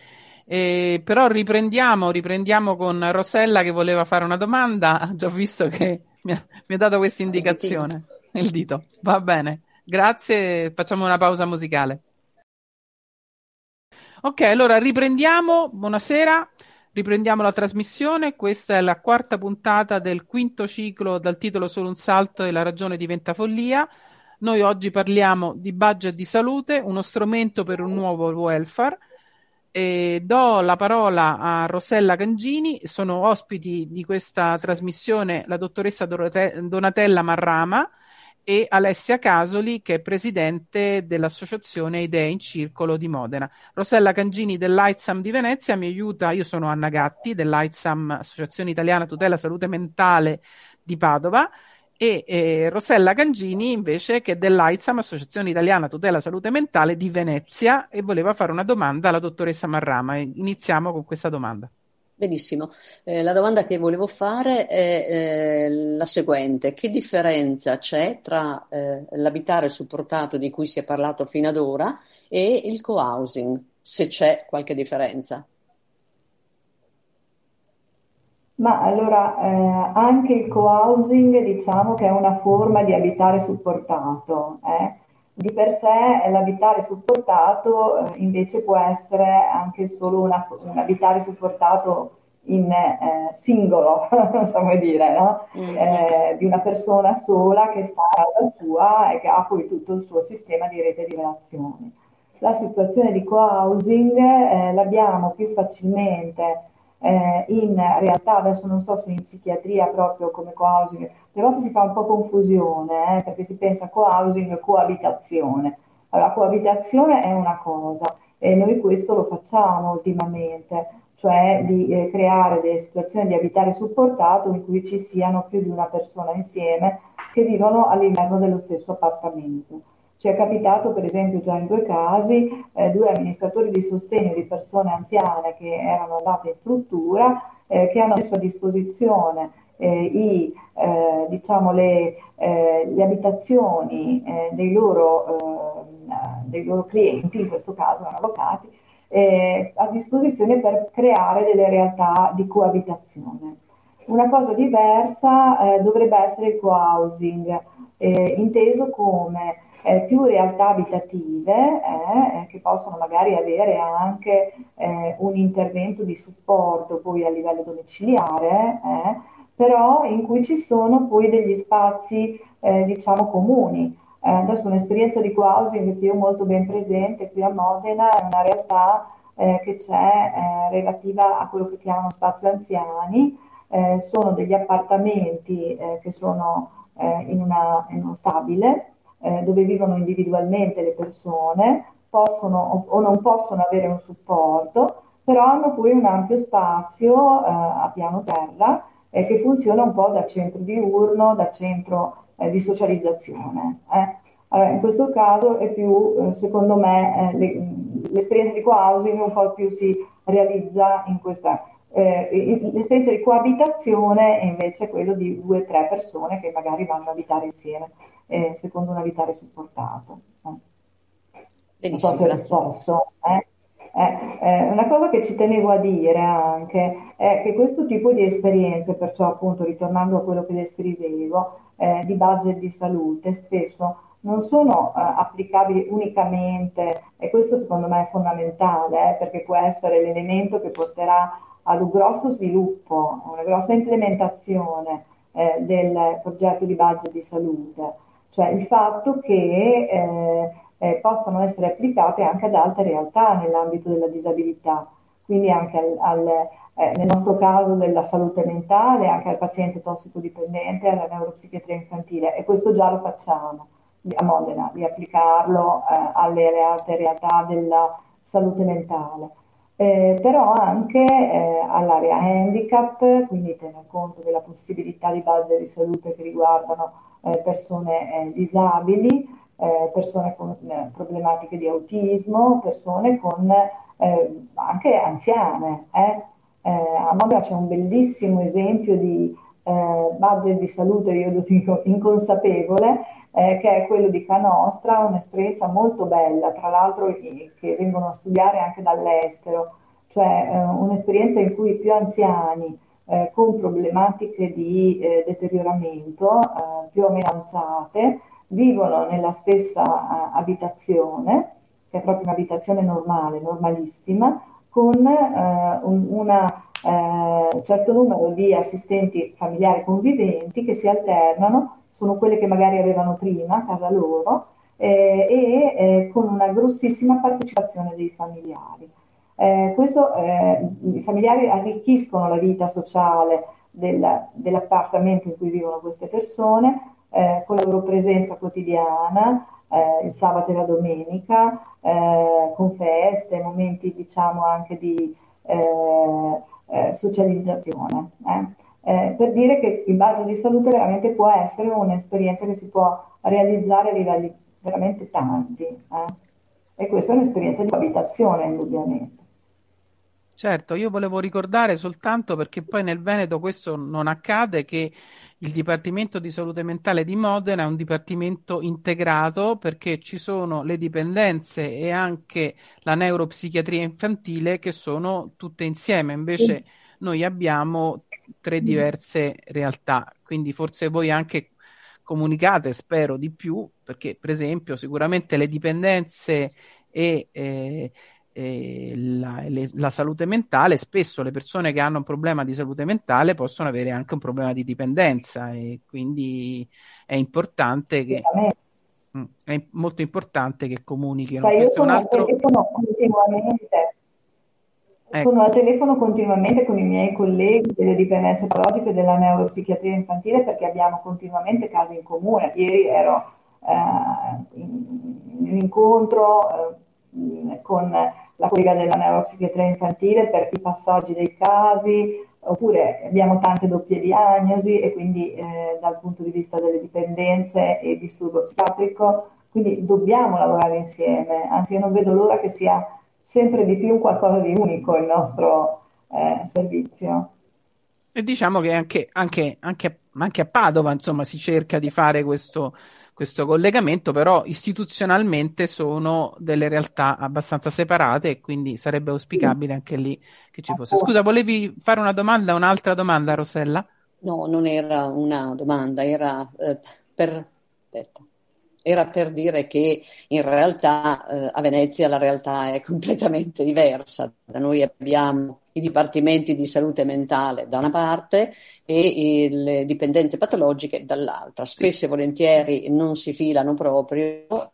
eh, però riprendiamo, riprendiamo con Rosella che voleva fare una domanda, ha già visto che mi ha, mi ha dato questa indicazione, il dito. Va bene, grazie, facciamo una pausa musicale. Ok, allora riprendiamo, buonasera. Riprendiamo la trasmissione, questa è la quarta puntata del quinto ciclo dal titolo Solo un salto e la ragione diventa follia. Noi oggi parliamo di budget di salute, uno strumento per un nuovo welfare. E do la parola a Rossella Cangini, sono ospiti di questa trasmissione la dottoressa Donatella Marrama, e Alessia Casoli, che è presidente dell'associazione Idee in Circolo di Modena. Rossella Cangini dell'AITSAM di Venezia mi aiuta, io sono Anna Gatti dell'AITSAM, Associazione Italiana Tutela Salute Mentale di Padova, e eh, Rossella Cangini invece che è dell'AITSAM, Associazione Italiana Tutela Salute Mentale di Venezia, e voleva fare una domanda alla dottoressa Marrama. Iniziamo con questa domanda. Benissimo, eh, la domanda che volevo fare è eh, la seguente: che differenza c'è tra eh, l'abitare supportato di cui si è parlato fino ad ora e il co-housing, se c'è qualche differenza? Ma allora eh, anche il co-housing diciamo che è una forma di abitare supportato. Eh? Di per sé l'abitare supportato eh, invece può essere anche solo una, un abitare supportato in eh, singolo, non so come dire, no? mm-hmm. eh, di una persona sola che sta a casa sua e che ha poi tutto il suo sistema di rete di relazioni. La situazione di co-housing eh, l'abbiamo più facilmente eh, in realtà, adesso non so se in psichiatria proprio come co-housing, a volte si fa un po' confusione, eh, perché si pensa co-housing e coabitazione. Allora, coabitazione è una cosa e noi questo lo facciamo ultimamente, cioè di eh, creare delle situazioni di abitare supportato in cui ci siano più di una persona insieme che vivono all'interno dello stesso appartamento. Ci è capitato, per esempio, già in due casi, eh, due amministratori di sostegno di persone anziane che erano andate in struttura, eh, che hanno messo a disposizione eh, i, eh, diciamo le, eh, le, abitazioni eh, dei loro, dei, loro, clienti, in questo caso erano avvocati, a disposizione per creare delle realtà di coabitazione. Una cosa diversa dovrebbe essere il co-housing, inteso come eh, più realtà abitative eh, eh, che possono magari avere anche eh, un intervento di supporto poi a livello domiciliare, eh, però in cui ci sono poi degli spazi eh, diciamo comuni. adesso un'esperienza di co-housing che io ho molto ben presente qui a Modena è una realtà che c'è relativa a quello che chiamano spazio anziani, sono degli appartamenti che sono in, una, in uno stabile eh, dove vivono individualmente le persone, possono o, non possono avere un supporto, però hanno poi un ampio spazio eh, a piano terra eh, che funziona un po' da centro diurno, da centro eh, di socializzazione. Eh. Allora, in questo caso è più, eh, secondo me, le, l'esperienza di co-housing un po' più si realizza in questa eh, l'esperienza di coabitazione è invece quello di due o tre persone che magari vanno a abitare insieme eh, secondo un abitare supportato. Non so se risposto. Eh. Eh, eh, una cosa che ci tenevo a dire anche è che questo tipo di esperienze, perciò appunto ritornando a quello che descrivevo, eh, di budget di salute, spesso non sono eh, applicabili unicamente, e questo secondo me è fondamentale, eh, perché può essere l'elemento che porterà ad un grosso sviluppo, a una grossa implementazione eh, del progetto di budget di salute cioè il fatto che eh, eh, possano essere applicate anche ad altre realtà nell'ambito della disabilità, quindi anche al, al, eh, nel nostro caso della salute mentale, anche al paziente tossicodipendente, alla neuropsichiatria infantile e questo già lo facciamo. a Modena, di applicarlo eh, alle altre realtà della salute mentale. Eh, però anche eh, all'area handicap, quindi tener conto della possibilità di budget di salute che riguardano persone eh, disabili, eh, persone con eh, problematiche di autismo, persone con anche anziane. a Modena c'è un bellissimo esempio di budget di salute, io lo dico inconsapevole, eh, che è quello di Canostra, un'esperienza molto bella, tra l'altro che vengono a studiare anche dall'estero, cioè eh, un'esperienza in cui i più anziani eh, con problematiche di eh, deterioramento eh, più o meno avanzate vivono nella stessa eh, abitazione, che è proprio un'abitazione normale, normalissima, con un una, certo numero di assistenti familiari conviventi che si alternano sono quelle che magari avevano prima a casa loro eh, e eh, con una grossissima partecipazione dei familiari. Eh, questo, eh, I familiari arricchiscono la vita sociale del, dell'appartamento in cui vivono queste persone eh, con la loro presenza quotidiana, eh, il sabato e la domenica, con feste, momenti diciamo anche di socializzazione eh, per dire che il budget di salute veramente può essere un'esperienza che si può realizzare a livelli veramente tanti. Eh? E questa è un'esperienza di abitazione, indubbiamente. Certo, io volevo ricordare soltanto perché poi nel Veneto questo non accade che il Dipartimento di Salute Mentale di Modena è un dipartimento integrato perché ci sono le dipendenze e anche la neuropsichiatria infantile che sono tutte insieme, invece noi abbiamo tre mm. diverse realtà, quindi forse voi anche comunicate, spero di più, perché per esempio sicuramente le dipendenze e eh, eh, la, le, la, salute mentale, spesso le persone che hanno un problema di salute mentale possono avere anche un problema di dipendenza e quindi è importante che... Mm, è molto importante che comunichino. Cioè, io sono, altro... continuamente Ecco. Sono al telefono continuamente con i miei colleghi delle dipendenze patologiche della neuropsichiatria infantile perché abbiamo continuamente casi in comune. Ieri ero eh, in, un incontro eh, con la collega della neuropsichiatria infantile per i passaggi dei casi, oppure abbiamo tante doppie diagnosi e quindi eh, dal punto di vista delle dipendenze e disturbo psichiatrico, quindi dobbiamo lavorare insieme, anzi io non vedo l'ora che sia sempre di più qualcosa di unico il nostro eh, servizio. E diciamo che anche, anche, anche, anche, a Padova insomma, si cerca di fare questo, questo collegamento, però istituzionalmente sono delle realtà abbastanza separate e quindi sarebbe auspicabile anche lì che ci fosse. Scusa, volevi fare una domanda, un'altra domanda, Rosella? No, non era una domanda, era eh, per... Era per dire che in realtà eh, a Venezia la realtà è completamente diversa. Da noi abbiamo i dipartimenti di salute mentale da una parte e le dipendenze patologiche dall'altra. Spesso e volentieri non si filano proprio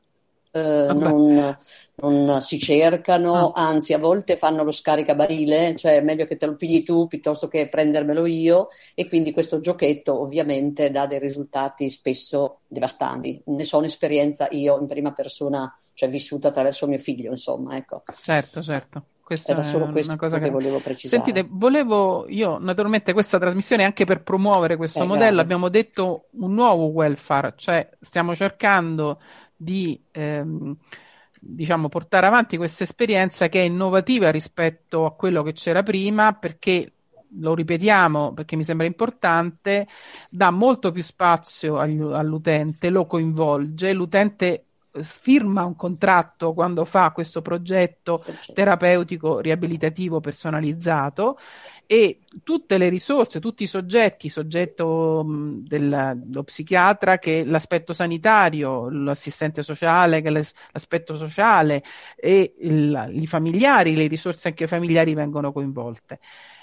eh, non, non, si cercano, ah. anzi a volte fanno lo scaricabarile, cioè è meglio che te lo pigli tu piuttosto che prendermelo io e quindi questo giochetto ovviamente dà dei risultati spesso devastanti. Ne so un'esperienza io in prima persona, cioè vissuta attraverso mio figlio, insomma, ecco. Certo, certo. Questa Era solo questo una cosa che, volevo precisare. Sentite, volevo io, naturalmente, questa trasmissione anche per promuovere questo eh, modello, grave. abbiamo detto un nuovo welfare, cioè stiamo cercando di ehm, diciamo, portare avanti questa esperienza che è innovativa rispetto a quello che c'era prima perché lo ripetiamo perché mi sembra importante, dà molto più spazio all'utente, lo coinvolge, l'utente firma un contratto quando fa questo progetto terapeutico riabilitativo personalizzato e tutte le risorse, tutti i soggetti, soggetto dello psichiatra che l'aspetto sanitario, l'assistente sociale che l'aspetto sociale e il, i familiari, le risorse anche familiari vengono coinvolte.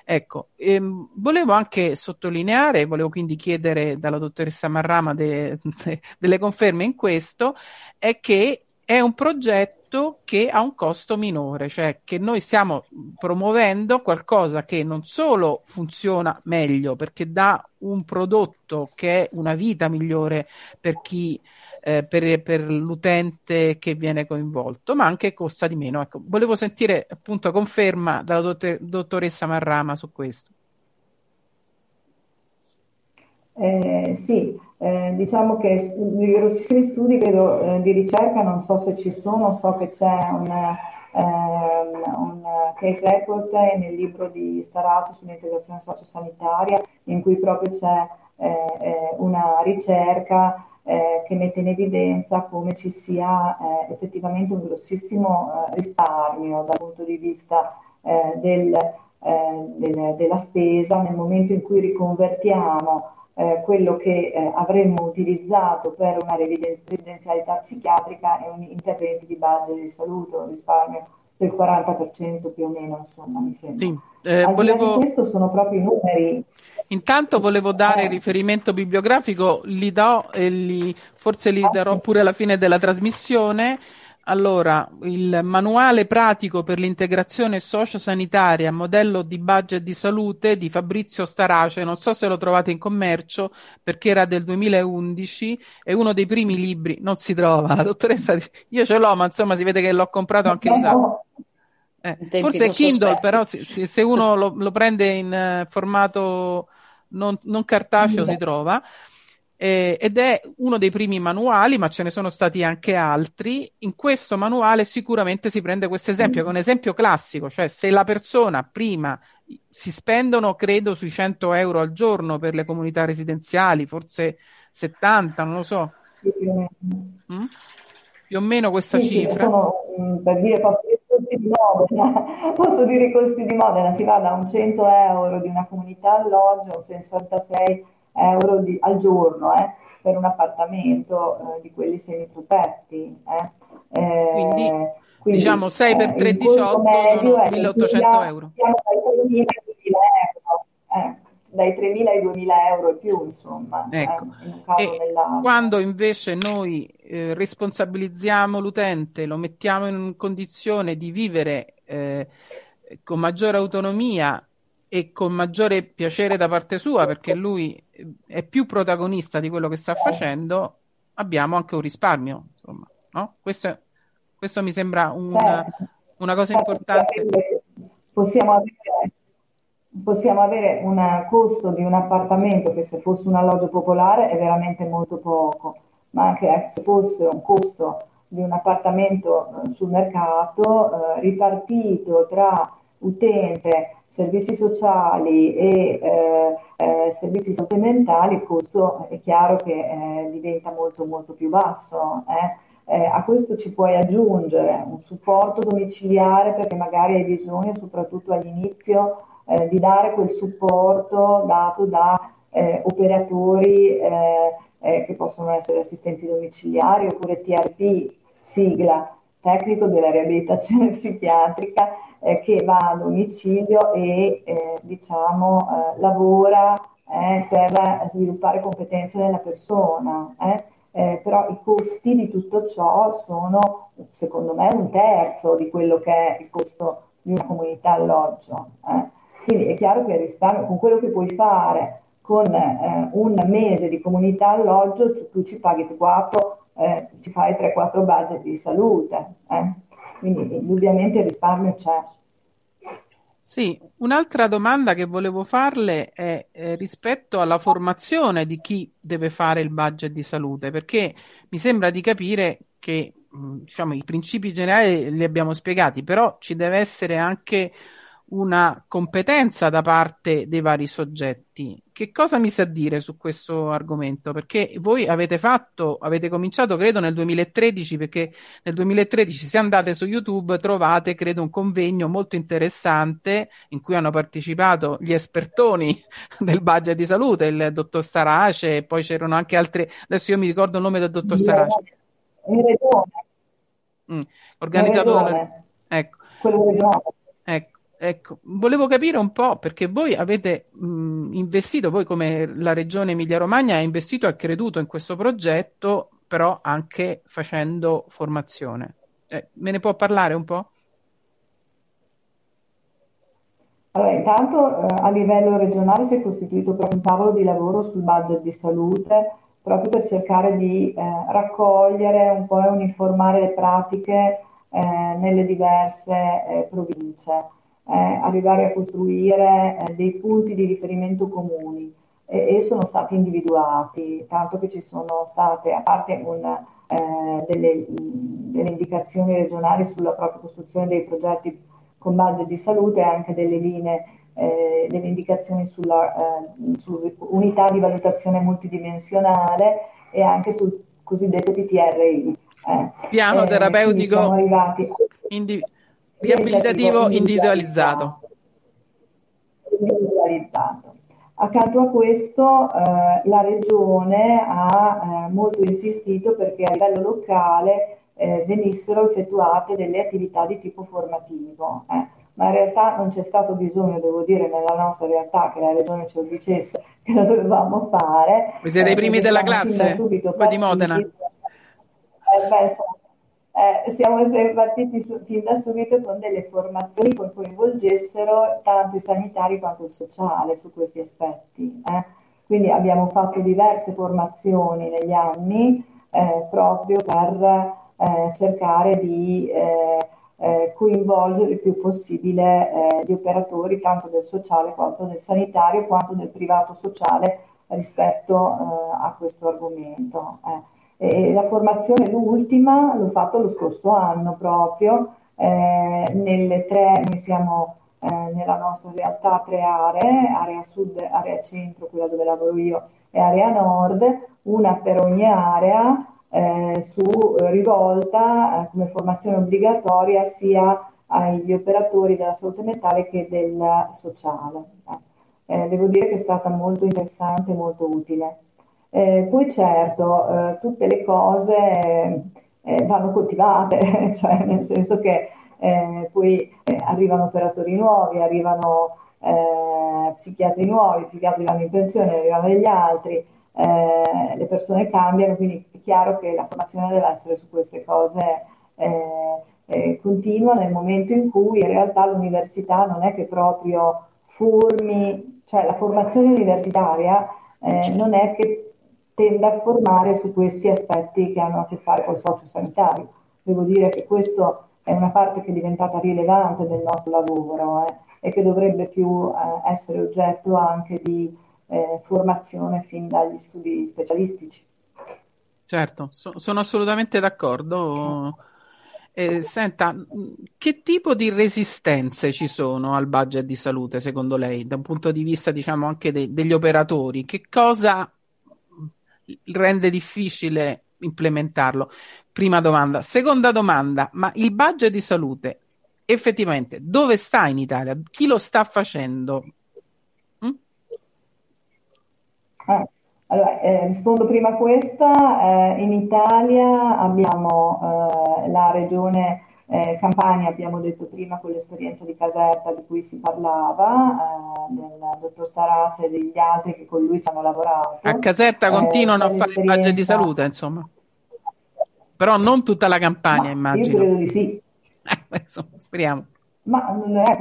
Ecco, ehm, volevo anche sottolineare, volevo quindi chiedere dalla dottoressa Marrama de, de, delle conferme in questo, è che è un progetto progetto che ha un costo minore, cioè che noi stiamo promuovendo qualcosa che non solo funziona meglio perché dà un prodotto che è una vita migliore per chi eh, per, per, l'utente che viene coinvolto, ma anche costa di meno. Ecco, volevo sentire appunto conferma dalla dotte, dottoressa Marrama su questo. Eh, sì, eh, diciamo che di grossissimi studi credo, eh, di ricerca non so se ci sono, so che c'è un, ehm, un case report nel libro di Starace sull'integrazione sociosanitaria in cui proprio c'è eh, eh, una ricerca eh, che mette in evidenza come ci sia effettivamente un grossissimo risparmio dal punto di vista del, del, della spesa nel momento in cui riconvertiamo eh, quello che avremmo utilizzato per una residenzialità psichiatrica e un interventi di budget di salute, un risparmio del 40% più o meno, insomma, mi sembra. Sì, eh, volevo... questo sono proprio i numeri. Intanto volevo dare il riferimento bibliografico, li do e li, forse li darò pure alla fine della trasmissione. Allora, il manuale pratico per l'integrazione sociosanitaria, modello di budget di salute di Fabrizio Starace, non so se lo trovate in commercio perché era del 2011, è uno dei primi libri, non si trova, la dottoressa, io ce l'ho, ma insomma si vede che l'ho comprato anche usato. Eh, forse è Kindle, sospetti. però se, se uno lo, lo, prende in uh, formato non, non cartaceo Beh. si trova eh, ed è uno dei primi manuali, ma ce ne sono stati anche altri. In questo manuale sicuramente si prende questo esempio, che è un esempio classico, cioè se la persona prima si spendono, credo, sui 100 euro al giorno per le comunità residenziali, forse 70, non lo so. Mm? Più o meno questa sì, cifra. Sì, sono, mm, per dire, posso dire costi di Modena, posso dire i costi di Modena, si va da un 100 euro di una comunità alloggio un 66 euro di, al giorno eh, per un appartamento eh, di quelli semiprotetti. Eh. eh. Quindi, quindi, diciamo 6 per 3, 18 sono 1800 euro. Dai 3.000 ai 2.000 euro e più, insomma. Ecco. In quando invece noi eh, responsabilizziamo l'utente, lo mettiamo in condizione di vivere eh, con maggiore autonomia e con maggiore piacere da parte sua, perché lui è più protagonista di quello che sta facendo, abbiamo anche un risparmio. Insomma, no? questo, questo, mi sembra una, certo. una cosa certo, importante. Possiamo avere, possiamo avere un costo di un appartamento che se fosse un alloggio popolare è veramente molto poco, ma anche se fosse un costo di un appartamento eh, sul mercato eh, ripartito tra utente, servizi sociali e eh, eh, servizi supplementari, il costo è chiaro che eh, diventa molto molto più basso. Eh. Eh, a questo ci puoi aggiungere un supporto domiciliare perché magari hai bisogno, soprattutto all'inizio, eh, di dare quel supporto dato da operatori che possono essere assistenti domiciliari oppure TRP, sigla tecnico della riabilitazione psichiatrica eh, che va a domicilio e eh, diciamo, eh, lavora eh, per sviluppare competenze nella persona. Eh. Eh, però i costi di tutto ciò sono, secondo me, un terzo di quello che è il costo di una comunità alloggio. Quindi è chiaro che risparmio, con quello che puoi fare con un mese di comunità alloggio, tu ci paghi 4, ci fai 3-4 budget di salute. Quindi indubbiamente il risparmio c'è. Sì, un'altra domanda che volevo farle è eh, rispetto alla formazione di chi deve fare il budget di salute, perché mi sembra di capire che diciamo, i principi generali li abbiamo spiegati, però ci deve essere anche una competenza da parte dei vari soggetti. Che cosa mi sa dire su questo argomento? Perché voi avete fatto, avete cominciato credo nel 2013, perché nel 2013 se andate su YouTube trovate credo un convegno molto interessante in cui hanno partecipato gli espertoni del budget di salute, il dottor Starace, e poi c'erano anche altri, adesso io mi ricordo il nome del dottor Starace. Mm, organizzato. Ecco. Quello regionale. Ecco. Volevo capire un po' perché voi avete mh, investito, voi come la regione Emilia-Romagna ha investito e creduto in questo progetto, però anche facendo formazione. Eh, me ne può parlare un po'? Allora, intanto eh, a livello regionale si è costituito proprio un tavolo di lavoro sul budget di salute, proprio per cercare di eh, raccogliere un po' e uniformare le pratiche eh, nelle diverse eh, province, eh, arrivare a costruire eh, dei punti di riferimento comuni e, e, sono stati individuati, tanto che ci sono state, a parte un, delle, delle indicazioni regionali sulla propria costruzione dei progetti con budget di salute anche delle linee, eh, delle indicazioni sulla eh, su unità di valutazione multidimensionale e anche sul cosiddetto PTRI. Eh. Piano eh, terapeutico indi- riabilitativo individualizzato. individualizzato. Accanto a questo eh, la Regione ha eh, molto insistito perché a livello locale eh, venissero effettuate delle attività di tipo formativo. Eh. Ma in realtà non c'è stato bisogno, devo dire, nella nostra realtà che la regione ce lo dicesse che lo dovevamo fare. Voi siete i eh, primi della classe? Subito Poi di Modena? Eh, beh, insomma, eh, siamo partiti su, fin da subito con delle formazioni che coinvolgessero tanto i sanitari quanto il sociale su questi aspetti. Eh. Quindi abbiamo fatto diverse formazioni negli anni eh, proprio per eh, cercare di eh, eh, coinvolgere il più possibile gli operatori tanto del sociale quanto del sanitario quanto del privato sociale rispetto a questo argomento. E la formazione, l'ultima, l'ho fatto lo scorso anno proprio, nelle tre, noi siamo nella nostra realtà tre aree, area sud, area centro, quella dove lavoro io, e area nord, una per ogni area, eh, su eh, rivolta eh, come formazione obbligatoria sia agli operatori della salute mentale che del sociale. Eh, devo dire che è stata molto interessante e molto utile. Eh, poi certo, eh, tutte le cose vanno coltivate, cioè nel senso che poi arrivano operatori nuovi, arrivano psichiatri nuovi, psichiatri vanno in pensione, arrivano degli altri, eh, le persone cambiano, quindi è chiaro che la formazione deve essere su queste cose eh, eh, continua nel momento in cui in realtà l'università non è che proprio formi, cioè la formazione universitaria eh, non è che tenda a formare su questi aspetti che hanno a che fare col sociosanitario. Devo dire che questa è una parte che è diventata rilevante del nostro lavoro eh, e che dovrebbe più eh, essere oggetto anche di eh, formazione fin dagli studi specialistici. Certo, so, sono assolutamente d'accordo. Eh, senta, che tipo di resistenze ci sono al budget di salute secondo lei, da un punto di vista diciamo anche de- degli operatori? Che cosa rende difficile implementarlo? Prima domanda. Seconda domanda, ma il budget di salute effettivamente dove sta in Italia? Chi lo sta facendo? Eh, allora, eh, rispondo prima a questa. Eh, in Italia abbiamo eh, la regione eh, Campania, abbiamo detto prima con l'esperienza di Caserta di cui si parlava, eh, del dottor Starace e degli altri che con lui ci hanno lavorato. A Caserta continuano a fare il budget di salute, insomma. Però non tutta la campagna, immagino. Io credo di sì. insomma, speriamo. Ma non è,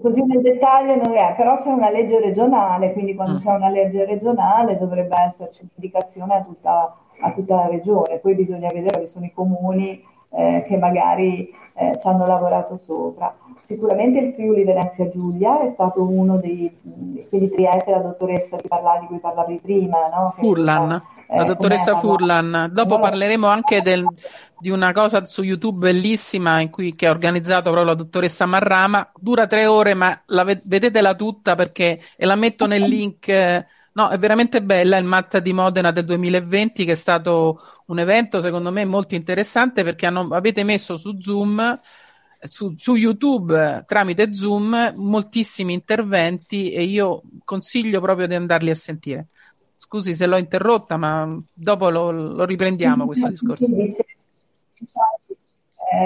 così nel dettaglio non è, però c'è una legge regionale, quindi quando mm. c'è una legge regionale dovrebbe esserci un'indicazione a tutta, a tutta la regione, poi bisogna vedere quali sono i comuni eh, che magari eh, ci hanno lavorato sopra. Sicuramente il Friuli Venezia Giulia è stato uno dei, quelli Trieste, la dottoressa di, parlavi, di cui parlavi prima, no? Furlan, la eh, dottoressa Furlan. Dopo parleremo anche del, di una cosa su YouTube bellissima in cui, che ha organizzato proprio la dottoressa Marrama. Dura tre ore, ma la, vedetela tutta perché e la metto nel link. No, è veramente bella il Matta di Modena del 2020, che è stato un evento secondo me molto interessante perché hanno, avete messo su Zoom, su, su, YouTube tramite Zoom, moltissimi interventi e io consiglio proprio di andarli a sentire. Scusi se l'ho interrotta, ma dopo lo, lo riprendiamo questo discorso. Eh,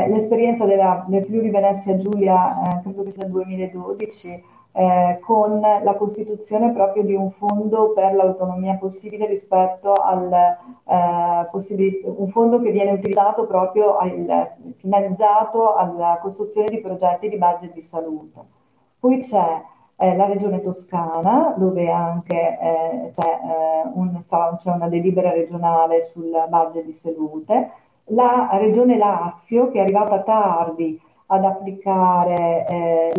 l'esperienza della, del Friuli Venezia Giulia, eh, credo che sia il 2012, eh, con la costituzione proprio di un fondo per l'autonomia possibile rispetto al eh, possibili- un fondo che viene utilizzato proprio al, finalizzato alla costruzione di progetti di budget di salute. Poi c'è eh, la regione Toscana, dove anche eh, c'è, eh, un, c'è, una delibera regionale sul budget di salute, la regione Lazio, che è arrivata tardi ad applicare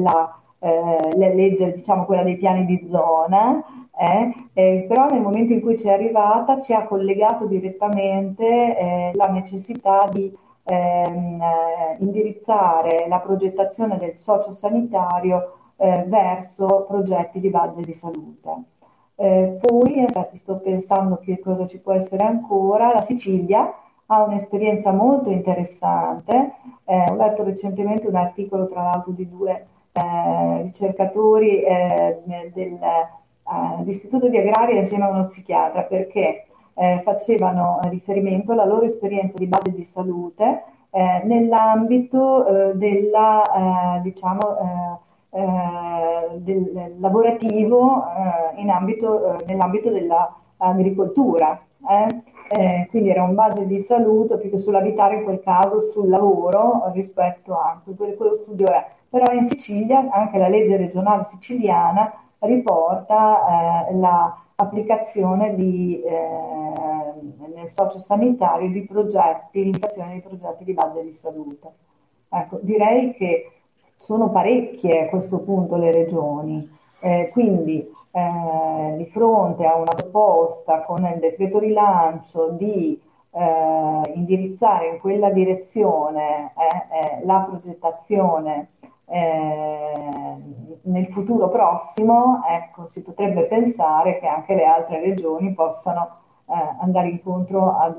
eh, la eh, legge, diciamo quella dei piani di zona, eh, eh, però nel momento in cui ci è arrivata ci ha collegato direttamente eh, la necessità di ehm, eh, indirizzare la progettazione del sociosanitario eh, verso progetti di budget di salute. Eh, poi, sto pensando che cosa ci può essere ancora, la Sicilia ha un'esperienza molto interessante, ho letto recentemente un articolo tra l'altro di due eh, ricercatori eh, dell'Istituto eh, di Agraria insieme a uno psichiatra perché eh, facevano riferimento alla loro esperienza di base di salute eh, nell'ambito della, diciamo, del lavorativo ambito, nell'ambito dell'agricoltura. Eh, quindi era un budget di salute più che sull'abitare in quel caso sul lavoro rispetto a quello studio è però in Sicilia anche la legge regionale siciliana riporta eh, l'applicazione di, eh, nel sociosanitario di progetti, l'indicazione di progetti di base di salute. Ecco, direi che sono parecchie a questo punto le regioni, eh, quindi eh, di fronte a una proposta con il decreto rilancio di eh, indirizzare in quella direzione eh, eh, la progettazione eh, nel futuro prossimo ecco, si potrebbe pensare che anche le altre regioni possano eh, andare incontro ad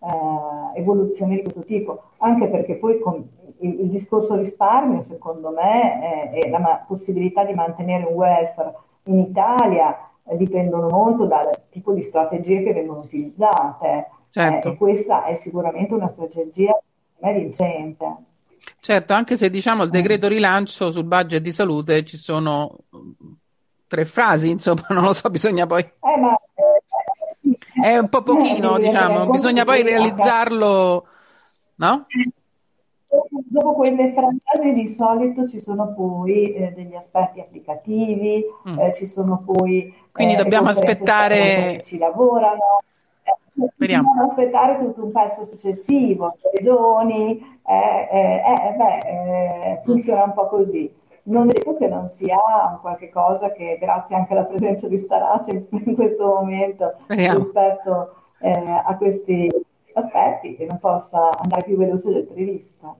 un'evoluzione eh, di questo tipo, anche perché poi con il, il discorso risparmio, secondo me, e la ma- possibilità di mantenere un welfare in Italia eh, dipendono molto dal tipo di strategie che vengono utilizzate. Certo. e questa è sicuramente una strategia vincente. Certo, anche se diciamo il decreto rilancio sul budget di salute ci sono tre frasi, insomma, non lo so, bisogna poi... Eh, ma, eh, è un po' pochino, eh, diciamo, bisogna poi realizzarlo, no? Dopo quelle frasi di solito ci sono poi eh, degli aspetti applicativi, mm. eh, ci sono poi... Quindi dobbiamo aspettare... Ci lavorano. Speriamo. Dobbiamo aspettare tutto un pezzo successivo, regioni, eh, eh, eh, beh, eh, funziona un po' così. Non dico che non sia qualche cosa che, grazie anche alla presenza di Starace in questo momento, Speriamo. rispetto eh, a questi aspetti, che non possa andare più veloce del previsto.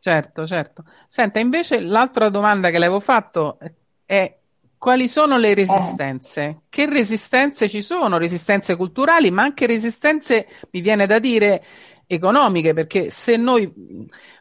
Certo, certo. Senta, invece l'altra domanda che le avevo fatto è quali sono le resistenze? Eh. Che resistenze ci sono? Resistenze culturali, ma anche resistenze, mi viene da dire, economiche, perché se noi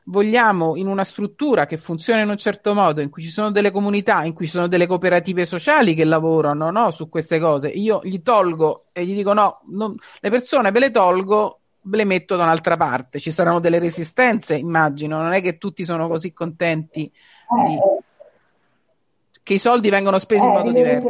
vogliamo in una struttura che funziona in un certo modo, in cui ci sono delle comunità, in cui ci sono delle cooperative sociali che lavorano no, su queste cose, io gli tolgo e gli dico no, non, le persone ve le tolgo, ve le metto da un'altra parte. Ci saranno delle resistenze, immagino, non è che tutti sono così contenti di eh, che i soldi vengono spesi eh, in modo diverso.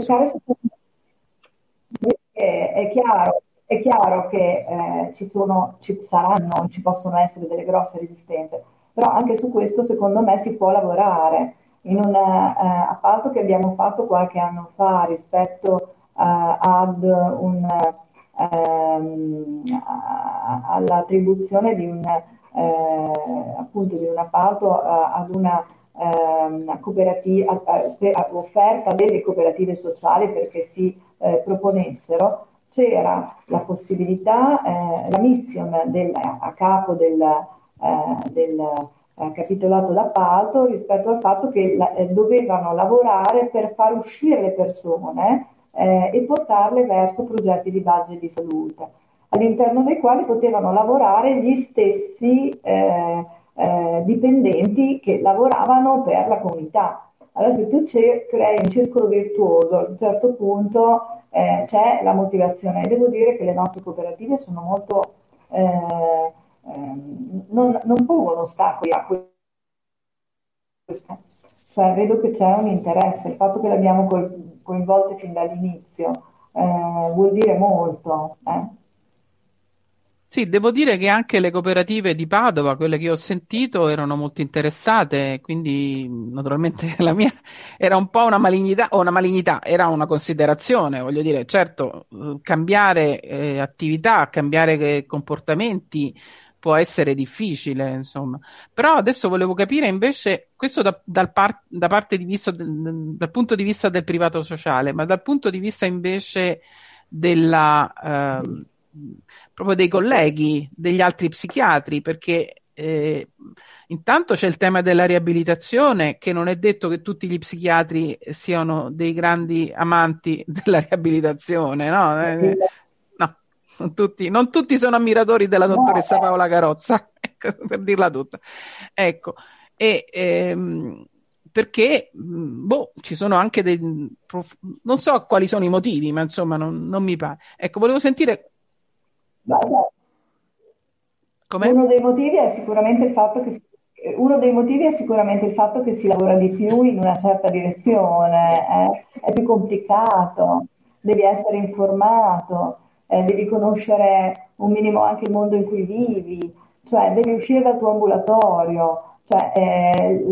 È, è, chiaro, è chiaro che eh, ci, sono, ci saranno, ci possono essere delle grosse resistenze, però anche su questo secondo me si può lavorare. In un eh, appalto che abbiamo fatto qualche anno fa rispetto eh, ad un, ehm, all'attribuzione di un, eh, appunto di un appalto eh, ad una offerta delle cooperative sociali perché si eh, proponessero, c'era la possibilità, eh, la mission del, a capo del, eh, del eh, capitolato d'appalto rispetto al fatto che la, eh, dovevano lavorare per far uscire le persone eh, e portarle verso progetti di budget di salute, all'interno dei quali potevano lavorare gli stessi eh, eh, dipendenti che lavoravano per la comunità. Allora se tu crei un circolo virtuoso, a un certo punto eh, c'è la motivazione. E devo dire che le nostre cooperative sono molto... Eh, ehm, non, non pongono ostacoli a questo. cioè vedo che c'è un interesse, il fatto che l'abbiamo coinvolte fin dall'inizio eh, vuol dire molto. Sì, devo dire che anche le cooperative di Padova, quelle che ho sentito, erano molto interessate, quindi naturalmente la mia era un po' una malignità, o una malignità, era una considerazione, voglio dire, certo, eh, cambiare eh, attività, cambiare eh, comportamenti può essere difficile, insomma. Però adesso volevo capire invece, questo da, dal, par, da parte di vista, dal punto di vista del privato sociale, ma dal punto di vista invece della... Eh, proprio dei colleghi, degli altri psichiatri, perché eh, intanto c'è il tema della riabilitazione, che non è detto che tutti gli psichiatri siano dei grandi amanti della riabilitazione, no? Eh, no, non tutti, non tutti sono ammiratori della dottoressa Paola Carozza, ecco, per dirla tutta. Ecco, e, ehm, perché boh, ci sono anche dei non so quali sono i motivi, ma insomma non, non mi pare. Ecco, volevo sentire? Uno dei motivi è sicuramente il fatto che si, uno dei motivi è sicuramente il fatto che si lavora di più in una certa direzione, eh? è più complicato, devi essere informato, eh, devi conoscere un minimo anche il mondo in cui vivi, cioè devi uscire dal tuo ambulatorio, cioè, eh,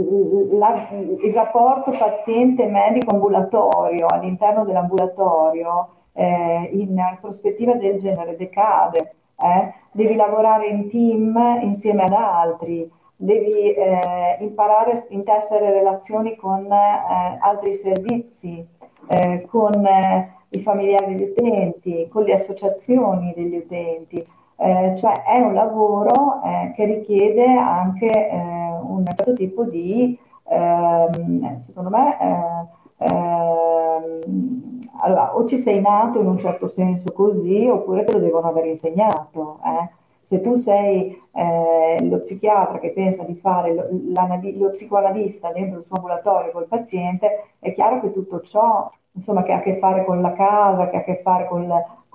la, il rapporto paziente-medico-ambulatorio all'interno dell'ambulatorio eh, in prospettiva del genere decade, eh? devi lavorare in team insieme ad altri, devi eh, imparare a intessere relazioni con eh, altri servizi, eh, con i familiari degli utenti, con le associazioni degli utenti. Cioè è un lavoro che richiede anche un certo tipo di, ehm, secondo me, ehm, allora, o ci sei nato in un certo senso così, oppure te lo devono aver insegnato. Eh? Se tu sei eh, lo psichiatra che pensa di fare lo, lo, psicoanalista dentro il suo ambulatorio col paziente, è chiaro che tutto ciò, insomma, che ha a che fare con la casa, che ha a che fare con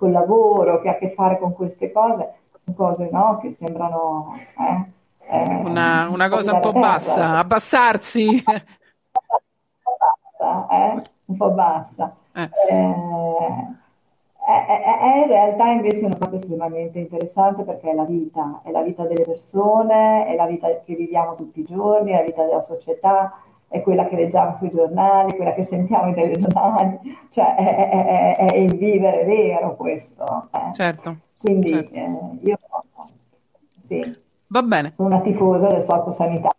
il lavoro, che ha a che fare con queste cose, sono cose no, che sembrano... Eh, eh, una, una cosa un po' bassa, abbassarsi. Bassa, eh? Un po' bassa. Eh. È, è, è, in realtà invece una cosa estremamente interessante perché è la vita, è la vita delle persone, è la vita che viviamo tutti i giorni, è la vita della società, è quella che leggiamo sui giornali, quella che sentiamo nei telegiornali, cioè è, è, il vivere vero questo. Eh. Certo. Quindi certo. Eh, io sì, Va bene. sono una tifosa del sociosanitario.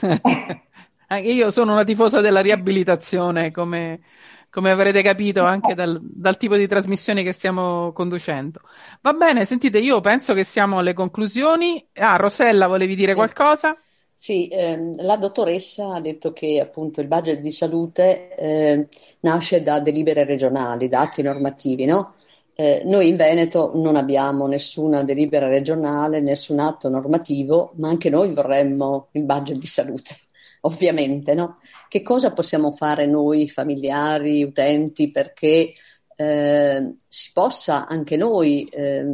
Anche io sono una tifosa della riabilitazione come come avrete capito anche dal, dal, tipo di trasmissione che stiamo conducendo. Va bene, sentite, io penso che siamo alle conclusioni. Ah, Rosella, volevi dire qualcosa? Sì, ehm, la dottoressa ha detto che appunto il budget di salute eh, nasce da delibere regionali, da atti normativi, no? Eh, noi in Veneto non abbiamo nessuna delibera regionale, nessun atto normativo, ma anche noi vorremmo il budget di salute ovviamente, no? Che cosa possiamo fare noi, familiari, utenti, perché eh, si possa anche noi eh,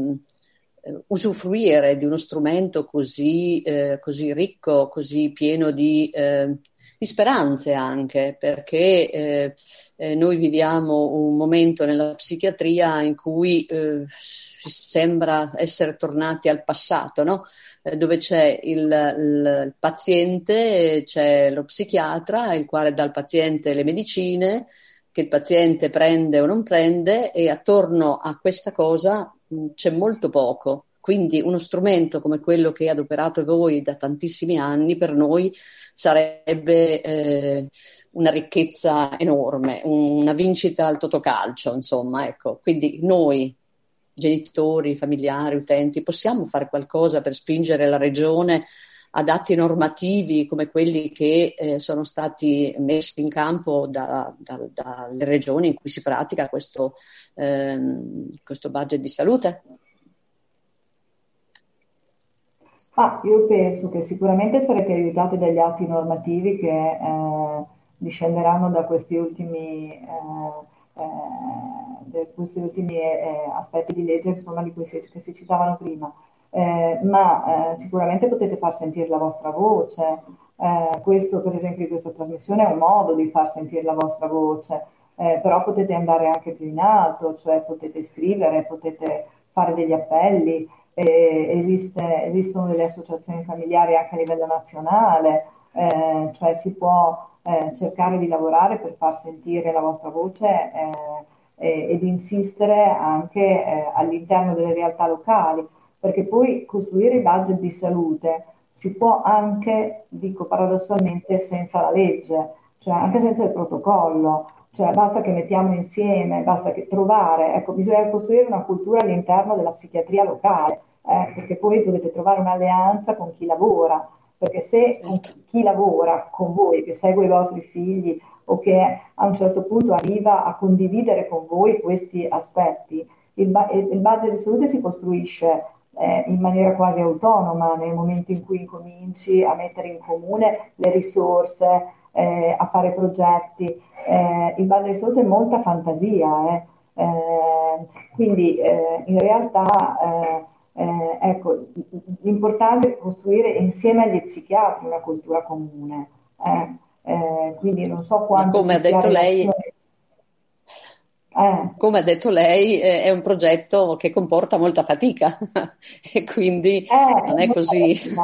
usufruire di uno strumento così, eh, così ricco, così pieno di, eh, di speranze anche, perché eh, eh, noi viviamo un momento nella psichiatria in cui sembra essere tornati al passato, no? Eh, dove c'è il, il, il, paziente, c'è lo psichiatra, il quale dà al paziente le medicine, che il paziente prende o non prende, e attorno a questa cosa c'è molto poco. Quindi uno strumento come quello che adoperato voi da tantissimi anni per noi sarebbe eh, una ricchezza enorme, una vincita al totocalcio, insomma, ecco. Quindi noi genitori, familiari, utenti, possiamo fare qualcosa per spingere la regione ad atti normativi come quelli che eh, sono stati messi in campo da, da, dalle regioni in cui si pratica questo, ehm, questo budget di salute? Ah, io penso che sicuramente sarete aiutati dagli atti normativi che eh, discenderanno da questi ultimi eh, eh, questi ultimi eh, aspetti di legge insomma, di cui si, che si citavano prima. Eh, ma eh, sicuramente potete far sentire la vostra voce, Eh, questo, per esempio, questa trasmissione è un modo di far sentire la vostra voce, eh, però potete andare anche più in alto, cioè potete scrivere, potete fare degli appelli, esiste, esistono delle associazioni familiari anche a livello nazionale, eh, cioè si può eh, cercare di lavorare per far sentire la vostra voce eh, ed insistere anche eh, all'interno delle realtà locali, perché poi costruire i budget di salute si può anche, dico paradossalmente, senza la legge, cioè anche senza il protocollo. Cioè basta che mettiamo insieme, basta che trovare, ecco, bisogna costruire una cultura all'interno della psichiatria locale, eh, perché poi dovete trovare un'alleanza con chi lavora, perché se chi lavora con voi, che segue i vostri figli o che a un certo punto arriva a condividere con voi questi aspetti, il, il budget di salute si costruisce eh, in maniera quasi autonoma nel momento in cui incominci a mettere in comune le risorse, eh, a fare progetti. Eh, il budget di salute è molta fantasia, eh. Eh, quindi eh, in realtà ecco, l'importante è costruire insieme agli psichiatri una cultura comune. Quindi non so quanto. come ha detto lei. Eh. Come ha detto lei, eh, è un progetto che comporta molta fatica e quindi eh, non è così.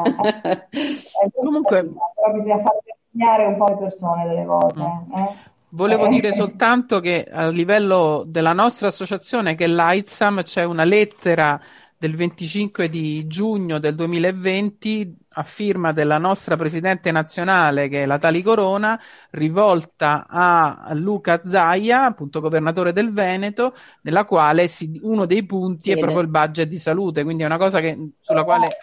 Comunque, però bisogna far impegnare un po' le persone delle volte. Mm. Eh. Volevo dire soltanto che a livello della nostra associazione, che è l'AIDSAM, c'è una lettera del 25 di giugno del 2020 a firma della nostra presidente nazionale che è la Tali Corona rivolta a Luca Zaia appunto governatore del Veneto nella quale si, uno dei punti Bene. è proprio il budget di salute quindi è una cosa che, sulla quale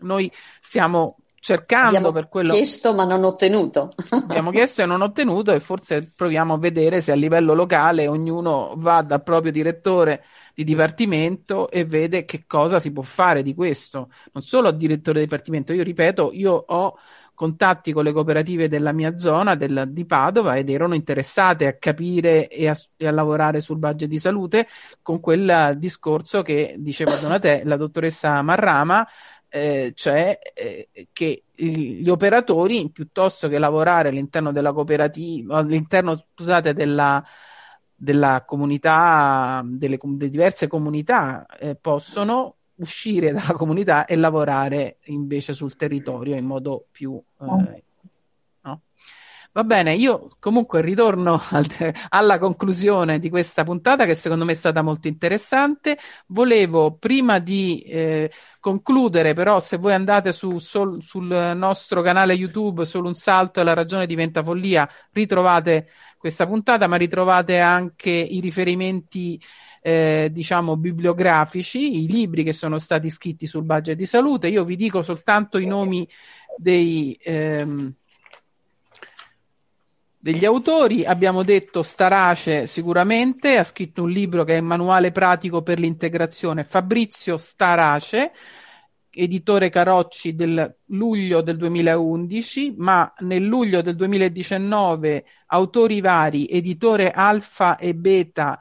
noi stiamo cercando abbiamo per quello chiesto ma non ottenuto abbiamo chiesto e non ottenuto e forse proviamo a vedere se a livello locale ognuno va dal proprio direttore di dipartimento e vede che cosa si può fare di questo. Non solo direttore di dipartimento, io ripeto, io ho contatti con le cooperative della mia zona, del, di Padova, ed erano interessate a capire e a, e a, lavorare sul budget di salute con quel discorso che diceva Donatella, la dottoressa Marrama, eh, cioè eh, che gli operatori, piuttosto che lavorare all'interno della cooperativa, all'interno, scusate, della, della comunità, delle, delle diverse comunità eh, possono uscire dalla comunità e lavorare invece sul territorio in modo più eh, no? Va bene, io comunque ritorno al, alla conclusione di questa puntata che secondo me è stata molto interessante. Volevo prima di eh, concludere, però, se voi andate su, sol, sul nostro canale YouTube, solo un salto e la ragione diventa follia, ritrovate questa puntata, ma ritrovate anche i riferimenti eh, diciamo bibliografici, i libri che sono stati scritti sul budget di salute. Io vi dico soltanto i nomi dei, ehm, degli autori. Abbiamo detto Starace sicuramente, ha scritto un libro che è Manuale pratico per l'integrazione. Fabrizio Starace editore Carocci del luglio del 2011, ma nel luglio del 2019 autori vari, editore Alfa e Beta,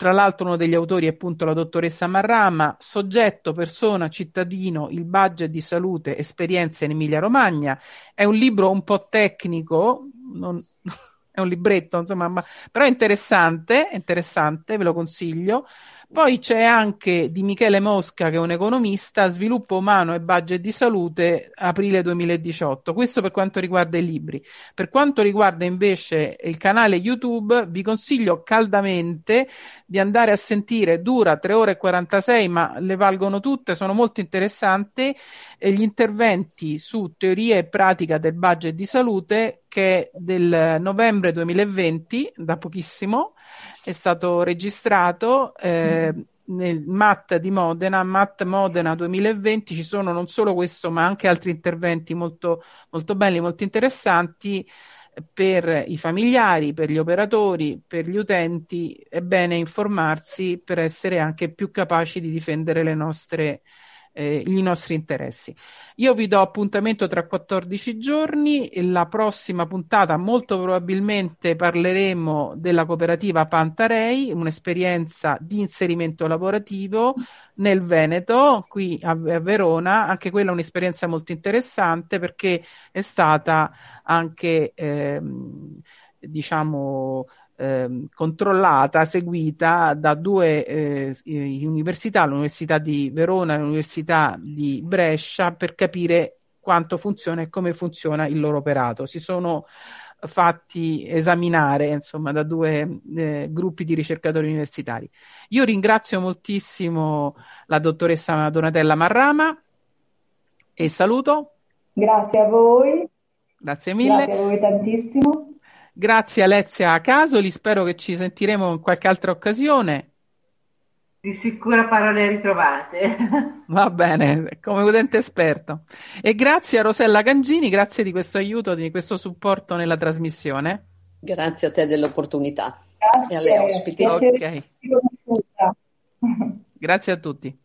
tra l'altro uno degli autori è appunto la dottoressa Marrama, soggetto, persona, cittadino, il budget di salute, esperienze in Emilia Romagna. È un libro un po' tecnico, non, è un libretto, insomma, ma, però è interessante, interessante, ve lo consiglio. Poi c'è anche di Michele Mosca, che è un economista, Sviluppo umano e budget di salute, aprile 2018. Questo per quanto riguarda i libri. Per quanto riguarda invece il canale YouTube, vi consiglio caldamente di andare a sentire, dura 3 ore e 46, ma le valgono tutte, sono molto interessanti, gli interventi su teoria e pratica del budget di salute che è del novembre 2020, da pochissimo, è stato registrato eh, nel MAT di Modena, MAT Modena 2020, ci sono non solo questo ma anche altri interventi molto, molto belli, molto interessanti per i familiari, per gli operatori, per gli utenti, è bene informarsi per essere anche più capaci di difendere le nostre eh, i nostri interessi. Io vi do appuntamento tra 14 giorni, la prossima puntata molto probabilmente parleremo della cooperativa Pantarei, un'esperienza di inserimento lavorativo nel Veneto, qui a, a Verona, anche quella è un'esperienza molto interessante perché è stata anche ehm, diciamo eh, controllata, seguita da due eh, università, l'Università di Verona e l'Università di Brescia, per capire quanto funziona e come funziona il loro operato. Si sono fatti esaminare insomma da due eh, gruppi di ricercatori universitari. Io ringrazio moltissimo la dottoressa Donatella Marrama e saluto. Grazie a voi. Grazie mille. Grazie a voi tantissimo. Grazie Alessia Casoli, spero che ci sentiremo in qualche altra occasione. Di sicuro parole ritrovate. Va bene, come utente esperto. E grazie a Rosella Gangini, grazie di questo aiuto, di questo supporto nella trasmissione. Grazie a te dell'opportunità Grazie, e alle ospiti. Ok. Grazie a tutti.